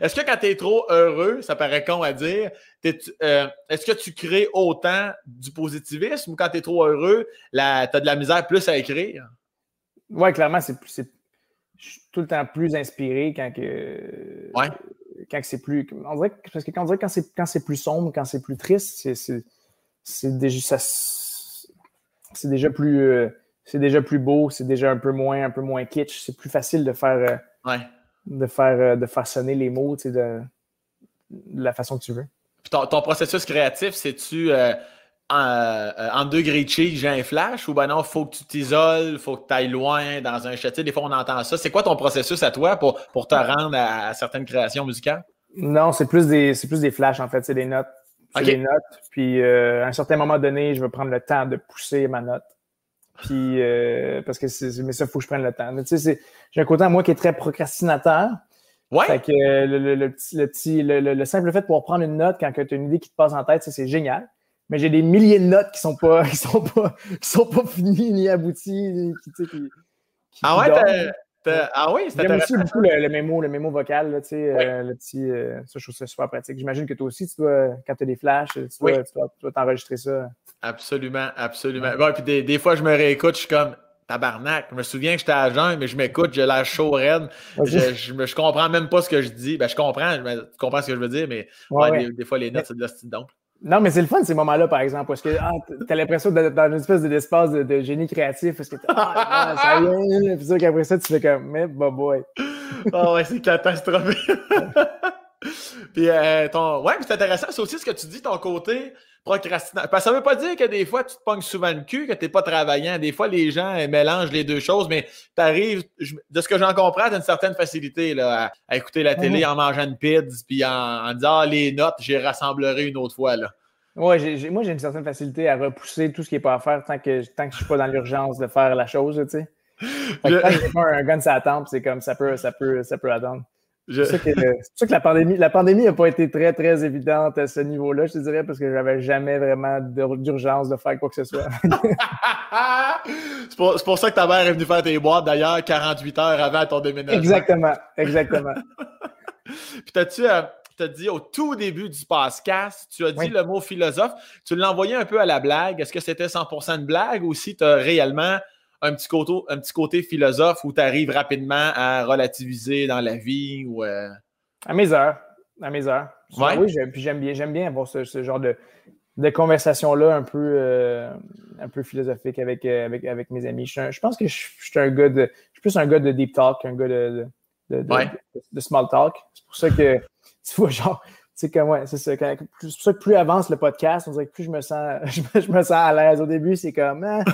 Est-ce que quand tu es trop heureux, ça paraît con à dire, euh, est-ce que tu crées autant du positivisme ou quand tu es trop heureux, tu as de la misère plus à écrire? Oui, clairement, c'est je suis tout le temps plus inspiré quand que. Ouais. Quand c'est plus. On dirait, parce que quand on dirait quand c'est, quand c'est plus sombre, quand c'est plus triste, c'est, c'est, déjà. c'est déjà plus. Euh, c'est déjà plus beau, c'est déjà un peu moins, un peu moins kitsch. C'est plus facile de faire. Euh, de, faire, euh, de faire sonner les mots de, de, la façon que tu veux. ton, processus créatif, c'est-tu euh, euh, en, degré cheese, j'ai un flash ou ben non, faut que tu t'isoles, faut que tu ailles loin dans un château. Des fois, on entend ça. C'est quoi ton processus à toi pour, pour te rendre à, certaines créations musicales? Non, c'est plus des plus des flashs en fait, c'est des notes. C'est des notes. Puis à un certain moment donné, je vais prendre le temps de pousser ma note. Puis, euh, parce que c'est, mais ça, il faut que je prenne le temps. tu sais, j'ai un côté à moi qui est très procrastinateur. Ouais. Fait que le, petit, le, petit le, simple fait de pouvoir prendre une note quand tu as une idée qui te passe en tête, c'est génial. Mais j'ai des milliers de notes qui sont pas, qui sont pas, qui sont pas finies ni abouties. Qui, qui, ah ouais, ah oui, J'aime aussi beaucoup le, mémo, le mémo vocal, tu sais, euh, le petit, euh, ça, je trouve ça super pratique. J'imagine que toi aussi, tu dois, quand tu as des flashs, tu dois, t'enregistrer ça. Absolument, absolument. Bon, puis des, des, fois, je me réécoute, je suis comme tabarnak. Je me souviens que j'étais à jeun, mais je m'écoute, j'ai l'air chaud raide. Je, je, je, comprends même pas ce que je dis. Ben, je comprends, je, tu comprends ce que je veux dire, mais des, fois, les notes, c'est de la style donc. Non, mais c'est le fun ces moments-là, par exemple, parce que ah, tu as l'impression d'être dans une espèce d'espace de, de, génie créatif, parce que ah, ça vient, puis ça qu'après ça, tu fais comme, mais bah boy. oh ouais, c'est catastrophique. puis euh, ton, ouais, c'est intéressant, c'est aussi ce que tu dis, ton côté procrastination. Parce que ça veut pas dire que des fois, tu te pognes souvent le cul, que tu n'es pas travaillant. Des fois, les gens mélangent les deux choses, mais tu arrives, de ce que j'en comprends, tu as une certaine facilité là, à, écouter la télé en mangeant une pizza, puis en, disant ah, les notes, j'y rassemblerai une autre fois. Là. Ouais, moi, j'ai une certaine facilité à repousser tout ce qui n'est pas à faire tant que, tant que je ne suis pas dans l'urgence de faire la chose, tu sais. Quand j'ai pas un gun la tempe, c'est comme ça peut, ça peut, ça peut attendre. C'est sûr que, que, la pandémie la pandémie n'a pas été très, très évidente à ce niveau-là, je te dirais, parce que j'avais jamais vraiment d'urgence de faire quoi que ce soit. c'est pour, pour, ça que ta mère est venue faire tes boîtes, d'ailleurs, 48 heures avant ton déménagement. Exactement, exactement. Puis t'as-tu... Euh, as dit au tout début du podcast, tu as dit le mot philosophe. Tu l'as envoyé un peu à la blague. Est-ce que c'était 100% de blague ou si tu as réellement un petit côté, un petit côté philosophe où tu arrives rapidement à relativiser dans la vie ou euh? À mes heures. À mes heures. Oui, j'aime bien, j'aime bien avoir ce, genre de, de conversation-là un peu, euh, un peu philosophique avec, euh, avec, avec mes amis. Je, pense que je, suis un gars de. Je suis plus un gars de deep talk qu'un gars de, de, de, small talk. C'est pour ça que tu vois, genre, c'est comme, ouais, c'est ça. c'est pour ça que plus avance le podcast, on dirait que plus je me sens, je, me, sens à l'aise. Au début, c'est comme, hein,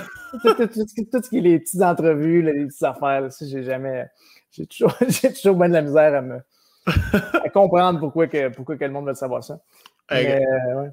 tout, ce qui est les petites entrevues, les petites affaires, là, j'ai jamais, j'ai toujours, j'ai toujours bien de la misère à me, à comprendre pourquoi que, pourquoi que le monde veut savoir ça. Mais, euh, ouais.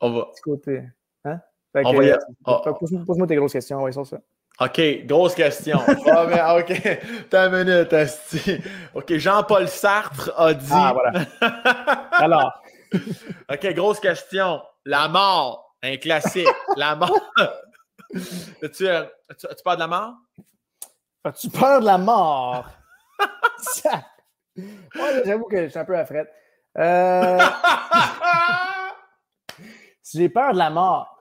On va. Côté, hein? on va y... Euh, pose-moi tes grosses questions, ouais, sur ça. OK, grosse question. ah, mais, OK, t'as une minute, Asti. OK, Jean-Paul Sartre a dit. Ah, voilà. Alors. OK, grosse question. La mort, un classique. La mort. As-tu, as -tu, peur de la mort? As-tu peur de la mort? Moi, j'avoue que je suis un peu à frette. Euh... si j'ai peur de la mort,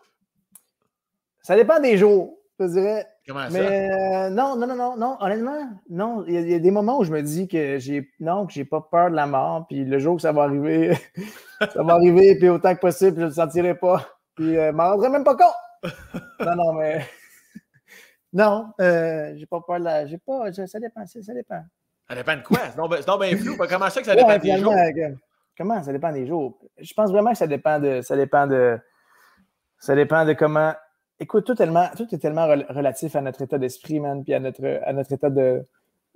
ça dépend des jours, je dirais. Comment mais euh, non, non, non, non, non, honnêtement, non. Il y, a des moments où je me dis que j'ai non, que j'ai pas peur de la mort, puis le jour que ça va arriver, ça va arriver, puis autant que possible, je ne le sentirai pas. Puis je euh, m'en rendrai même pas compte. non, non, mais. non, euh, j'ai pas peur de la. J'ai pas. ça dépend, ça dépend. Ça dépend de quoi? C'est donc bien flou. Comment ça que ça dépend des jours? comment ça dépend des jours? Je pense vraiment que ça dépend de. Ça dépend de. Ça dépend de comment écoute, tout, tellement, tout est tellement relatif à notre état d'esprit, man, puis à notre, à notre état de,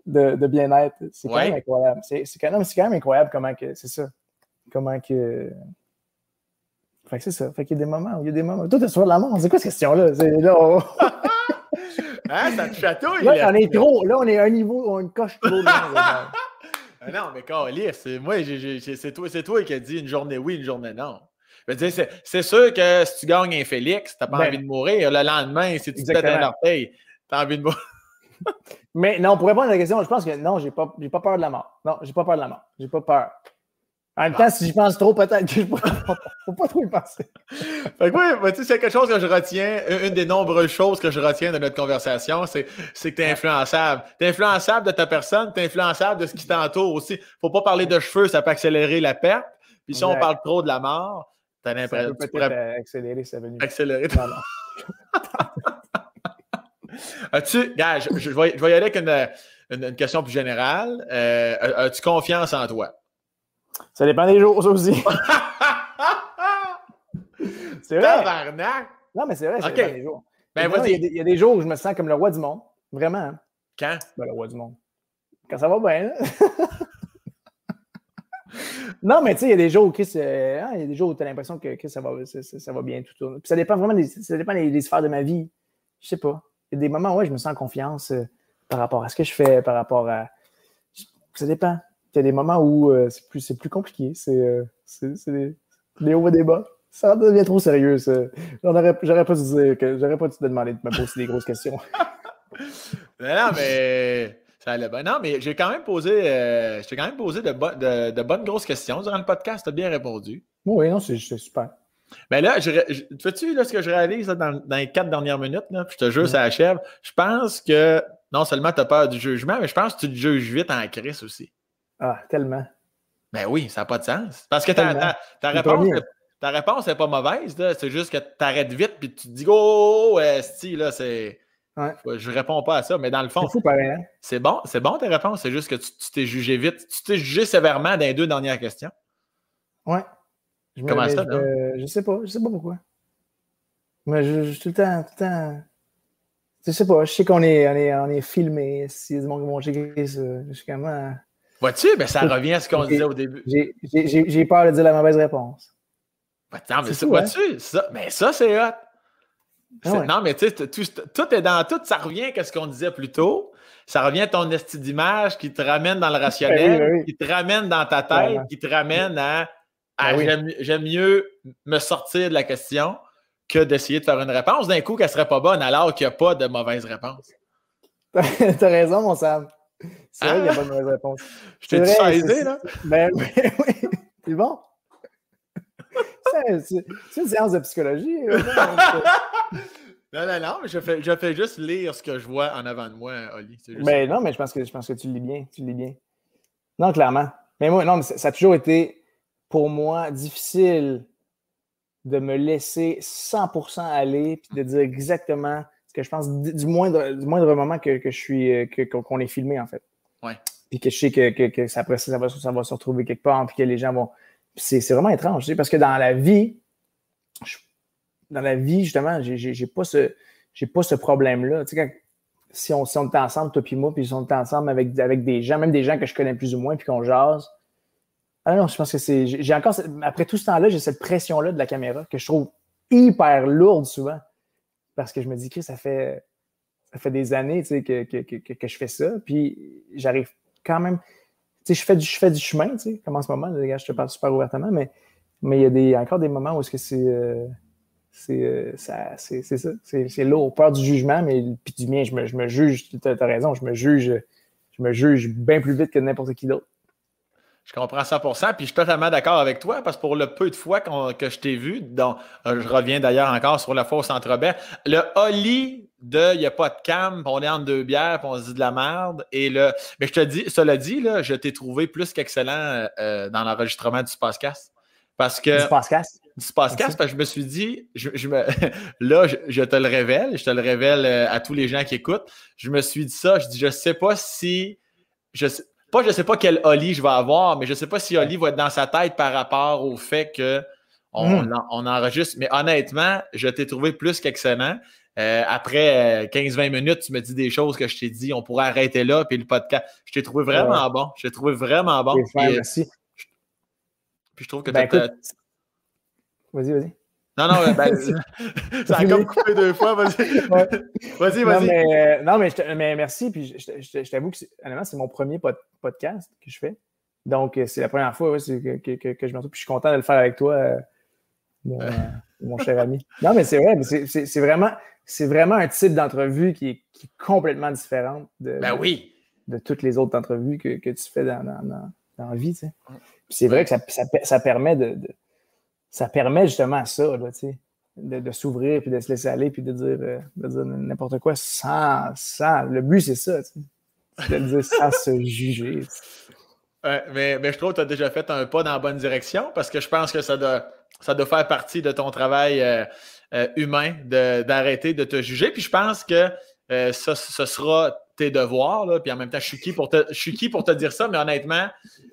de, de bien-être. C'est quand même incroyable. C'est quand, quand, même incroyable comment que. C'est ça. Comment que. Fait que c'est ça. Fait qu'il y a des moments où il y a des moments. Tout est sur la mort. C'est quoi cette question-là? là Hein, ça te chatouille. Là, on est trop. Là, on est à un niveau, on une coche trop loin. Ah non, mais Carlis, c'est moi, c'est toi, toi qui as dit une journée oui, une journée non. C'est sûr que si tu gagnes un Félix, tu n'as pas ben envie de mourir. Le lendemain, si tu te têtes un orteil, tu as envie de mourir. mais non, pour répondre à la question, je pense que non, j'ai pas, pas peur de la mort. Non, j'ai pas peur de la mort. J'ai pas peur. En même temps, si j'y pense trop, peut-être que je ne faut pas trop y penser. fait que oui, tu sais, c'est quelque chose que je retiens, une des nombreuses choses que je retiens de notre conversation, c'est, que tu es influençable. Tu es influençable de ta personne, tu es influençable de ce qui t'entoure aussi. faut pas parler de cheveux, ça peut accélérer la perte. Puis si on parle trop de la mort, tu as l'impression que. Pourrais... accélérer sa venue. Accélérer. As-tu, gars, je, je, vais, y aller avec une, une, question plus générale. Euh, as-tu confiance en toi? Ça dépend des jours, ça aussi. c'est vrai. Non, mais c'est vrai, ça dépend des jours. Ben, il, y a des, jours où je me sens comme le roi du monde. Vraiment. Hein. Quand? Ben, le roi du monde. Quand ça va bien. non, mais tu sais, il y a des jours où, euh, hein, il y a des jours où tu as l'impression que, ça, va, bien tout. Puis ça dépend vraiment des, ça dépend des, sphères de ma vie. Je sais pas. Il y a des moments où je me sens en confiance euh, par rapport à ce que je fais, par rapport à. Ça dépend il y a des moments où euh, c'est plus, compliqué. C'est des, hauts et des bas. Ça devient trop sérieux. J'aurais pas dû te demander de me poser des grosses questions. non, mais ça allait bien. Non, mais j'ai quand même posé, euh, quand même posé de, de, de, bonnes grosses questions durant le podcast. Tu as bien répondu. Oui, non, c'est super. Mais là, je, tu là, ce que je réalise dans, dans, les quatre dernières minutes, là, je te jure, ça achève. Je pense que non seulement tu as peur du jugement, mais je pense que tu te juges vite en crise aussi. Ah, tellement. Ben oui, ça n'a pas de sens. Parce que ta, réponse, ta réponse n'est pas mauvaise. C'est juste que tu arrêtes vite puis tu te dis Oh, esti, là, c'est. Ouais. Je réponds pas à ça, mais dans le fond, hein? c'est bon, c'est bon tes réponses. C'est juste que tu t'es jugé vite. Tu t'es jugé sévèrement dans les deux dernières questions. Ouais. Je Comment ça, je, je, sais pas, je sais pas pourquoi. Mais je, tout le temps, tout le temps. Je sais pas, je sais qu'on est, on est, on est filmé. Si monde qui vont checker ça, je suis comment. Vois-tu? Ben, ça revient à ce qu'on disait au début. J'ai peur de dire la mauvaise réponse. Attends, mais ça, vois-tu? Ça, mais ça, c'est hot. Ah non, mais tu sais, tout, est dans tout. Ça revient à ce qu'on disait plus tôt. Ça revient à ton estime d'image qui te ramène dans le ben rationnel, ben qui te ramène dans ta tête, qui te ramène à, ben j'aime mieux me sortir de la question que d'essayer de faire une réponse d'un coup qu'elle serait pas bonne alors qu'il n'y a pas de mauvaise réponse. T'as raison, mon Sam. C'est vrai qu'il n'y a pas de mauvaise réponse. Je t'ai dit saisi, là? Ben oui, oui. C'est bon? C'est une séance de psychologie. non, non, non, mais je fais, je fais juste lire ce que je vois en avant de moi, Oli. Ben non, mais je pense, que, je pense que tu lis bien. Tu lis bien. Non, clairement. Mais moi, non, mais ça, a toujours été, pour moi, difficile de me laisser 100% aller puis de dire exactement que je pense du moindre, du moindre moment que, je suis euh, qu'on est filmé, en fait. Ouais. Puis que je sais que, que, ça, après ça, va, ça va se retrouver quelque part, puis que les gens vont. C'est vraiment étrange, parce que dans la vie, dans la vie, justement, j'ai pas ce, pas ce problème-là. Tu sais, si on, si on est ensemble, toi puis moi, puis si on est ensemble avec, des gens, même des gens que je connais plus ou moins, puis qu'on jase. Ah non, je pense que c'est. J'ai encore. Après tout ce temps-là, j'ai cette pression-là de la caméra que je trouve hyper lourde souvent parce que je me dis que ça fait, ça fait des années que, que, je fais ça. Puis j'arrive quand même. Je fais, du, je fais du chemin, comme en ce moment, les gars, je te parle super ouvertement, mais mais il y a des, encore des moments où est-ce que c'est. Euh, c'est ça, c'est. C'est lourd. Peur du jugement, mais puis du mien, je me, je me juge. Tu as, raison, je me juge. Je me juge bien plus vite que n'importe qui d'autre. Je comprends 100%, puis je suis totalement d'accord avec toi, parce que pour le peu de fois que je t'ai vu, dont euh, je reviens d'ailleurs encore sur la fois au Centre le Holly de il n'y a pas de cam, on est en deux bières, puis on se dit de la merde. Et le, mais je te dis, cela dit, là, je t'ai trouvé plus qu'excellent euh, euh, dans l'enregistrement du Spacecast. Parce que. Du Spacecast? Du Spacecast, parce que je me suis dit, je, me, là, je, te le révèle, je te le révèle à tous les gens qui écoutent. Je me suis dit ça, je dis, je sais pas si. Je sais, pas, je sais pas quel Oli je vais avoir, mais je sais pas si Oli va être dans sa tête par rapport au fait que on, hmm. enregistre. Mais honnêtement, je t'ai trouvé plus qu'excellent. Euh, après 15-20 euh, minutes, tu me dis des choses que je t'ai dit, on pourrait arrêter là, puis le podcast. Je t'ai trouvé vraiment bon. Je t'ai trouvé vraiment bon. merci. Puis je trouve que ben, Vas-y, vas-y. Non, non, ben, ça a comme coupé deux fois. Vas-y, vas-y. vas-y. Euh, non, mais, mais, merci. Puis je, t'avoue que, c'est mon premier podcast que je fais. Donc, euh, c'est la première fois que, que, que, je me retrouve. Puis je suis content de le faire avec toi, euh, mon, cher ami. Non, mais c'est vrai. C'est vraiment, vraiment un type d'entrevue qui est, qui est, complètement différent de, ben oui. de, toutes les autres entrevues que, tu fais dans, dans, dans la vie. c'est vrai que ça, ça, permet de ça permet justement ça, de, de s'ouvrir, puis de se laisser aller, puis de dire, euh, de dire n'importe quoi sans, sans. Le but, c'est ça, de dire sans se juger. mais, mais, je trouve que tu as déjà fait un pas dans la bonne direction parce que je pense que ça doit, ça doit faire partie de ton travail euh, euh, humain d'arrêter de, te juger. Puis je pense que ça, ce sera tes devoirs. Là, puis en même temps, je suis, qui pour te, je suis qui pour te dire ça, mais honnêtement,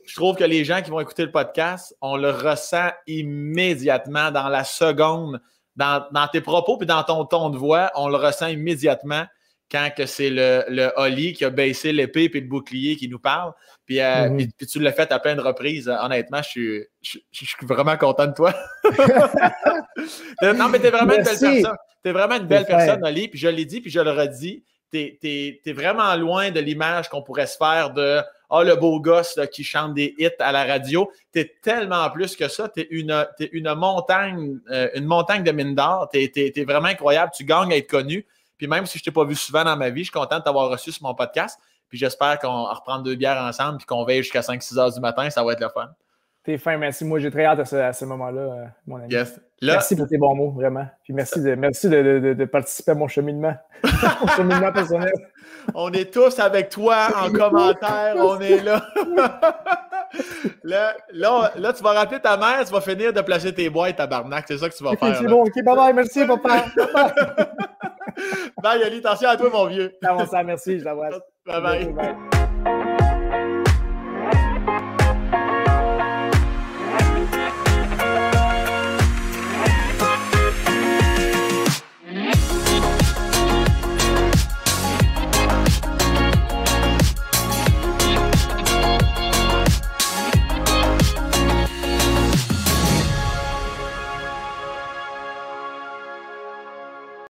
je trouve que les gens qui vont écouter le podcast, on le ressent immédiatement dans la seconde, dans, tes propos puis dans ton ton de voix, on le ressent immédiatement quand que c'est le, le Holly qui a baissé l'épée puis le bouclier qui nous parle. Puis, euh, mhm. tu l'as fait à plein de reprises. Honnêtement, je suis, je, suis vraiment content de toi. non, mais tu es vraiment une belle personne. Tu es vraiment une belle personne, Oli. Puis je l'ai dit, puis je le redis tu es, vraiment loin de l'image qu'on pourrait se faire de Ah, le beau gosse qui chante des hits à la radio. Tu es tellement plus que ça. Tu es une, une montagne, euh, une montagne de mine d'or. Tu es, vraiment incroyable. Tu gagnes à être connu. Puis même si je t'ai pas vu souvent dans ma vie, je suis content de t'avoir reçu sur mon podcast. Puis j'espère qu'on va reprendre deux bières ensemble puis qu'on veille jusqu'à 5-6 heures du matin. Ça va être le fun. T'es fin, merci. Moi, j'ai très hâte à ce, moment-là, euh, mon ami. Yes. merci pour tes bons mots, vraiment. Puis merci de, merci de, participer à mon cheminement. mon cheminement personnel. On est tous avec toi en commentaire. On est là. là, là, tu vas rappeler ta mère, tu vas finir de placer tes boîtes, tabarnak. C'est ça que tu vas faire. C'est bon, ok, bye bye, merci, papa. bye, Ali, attention à toi, mon vieux. Ah, bon, ça, merci, je l'embrasse. Bye bye. bye.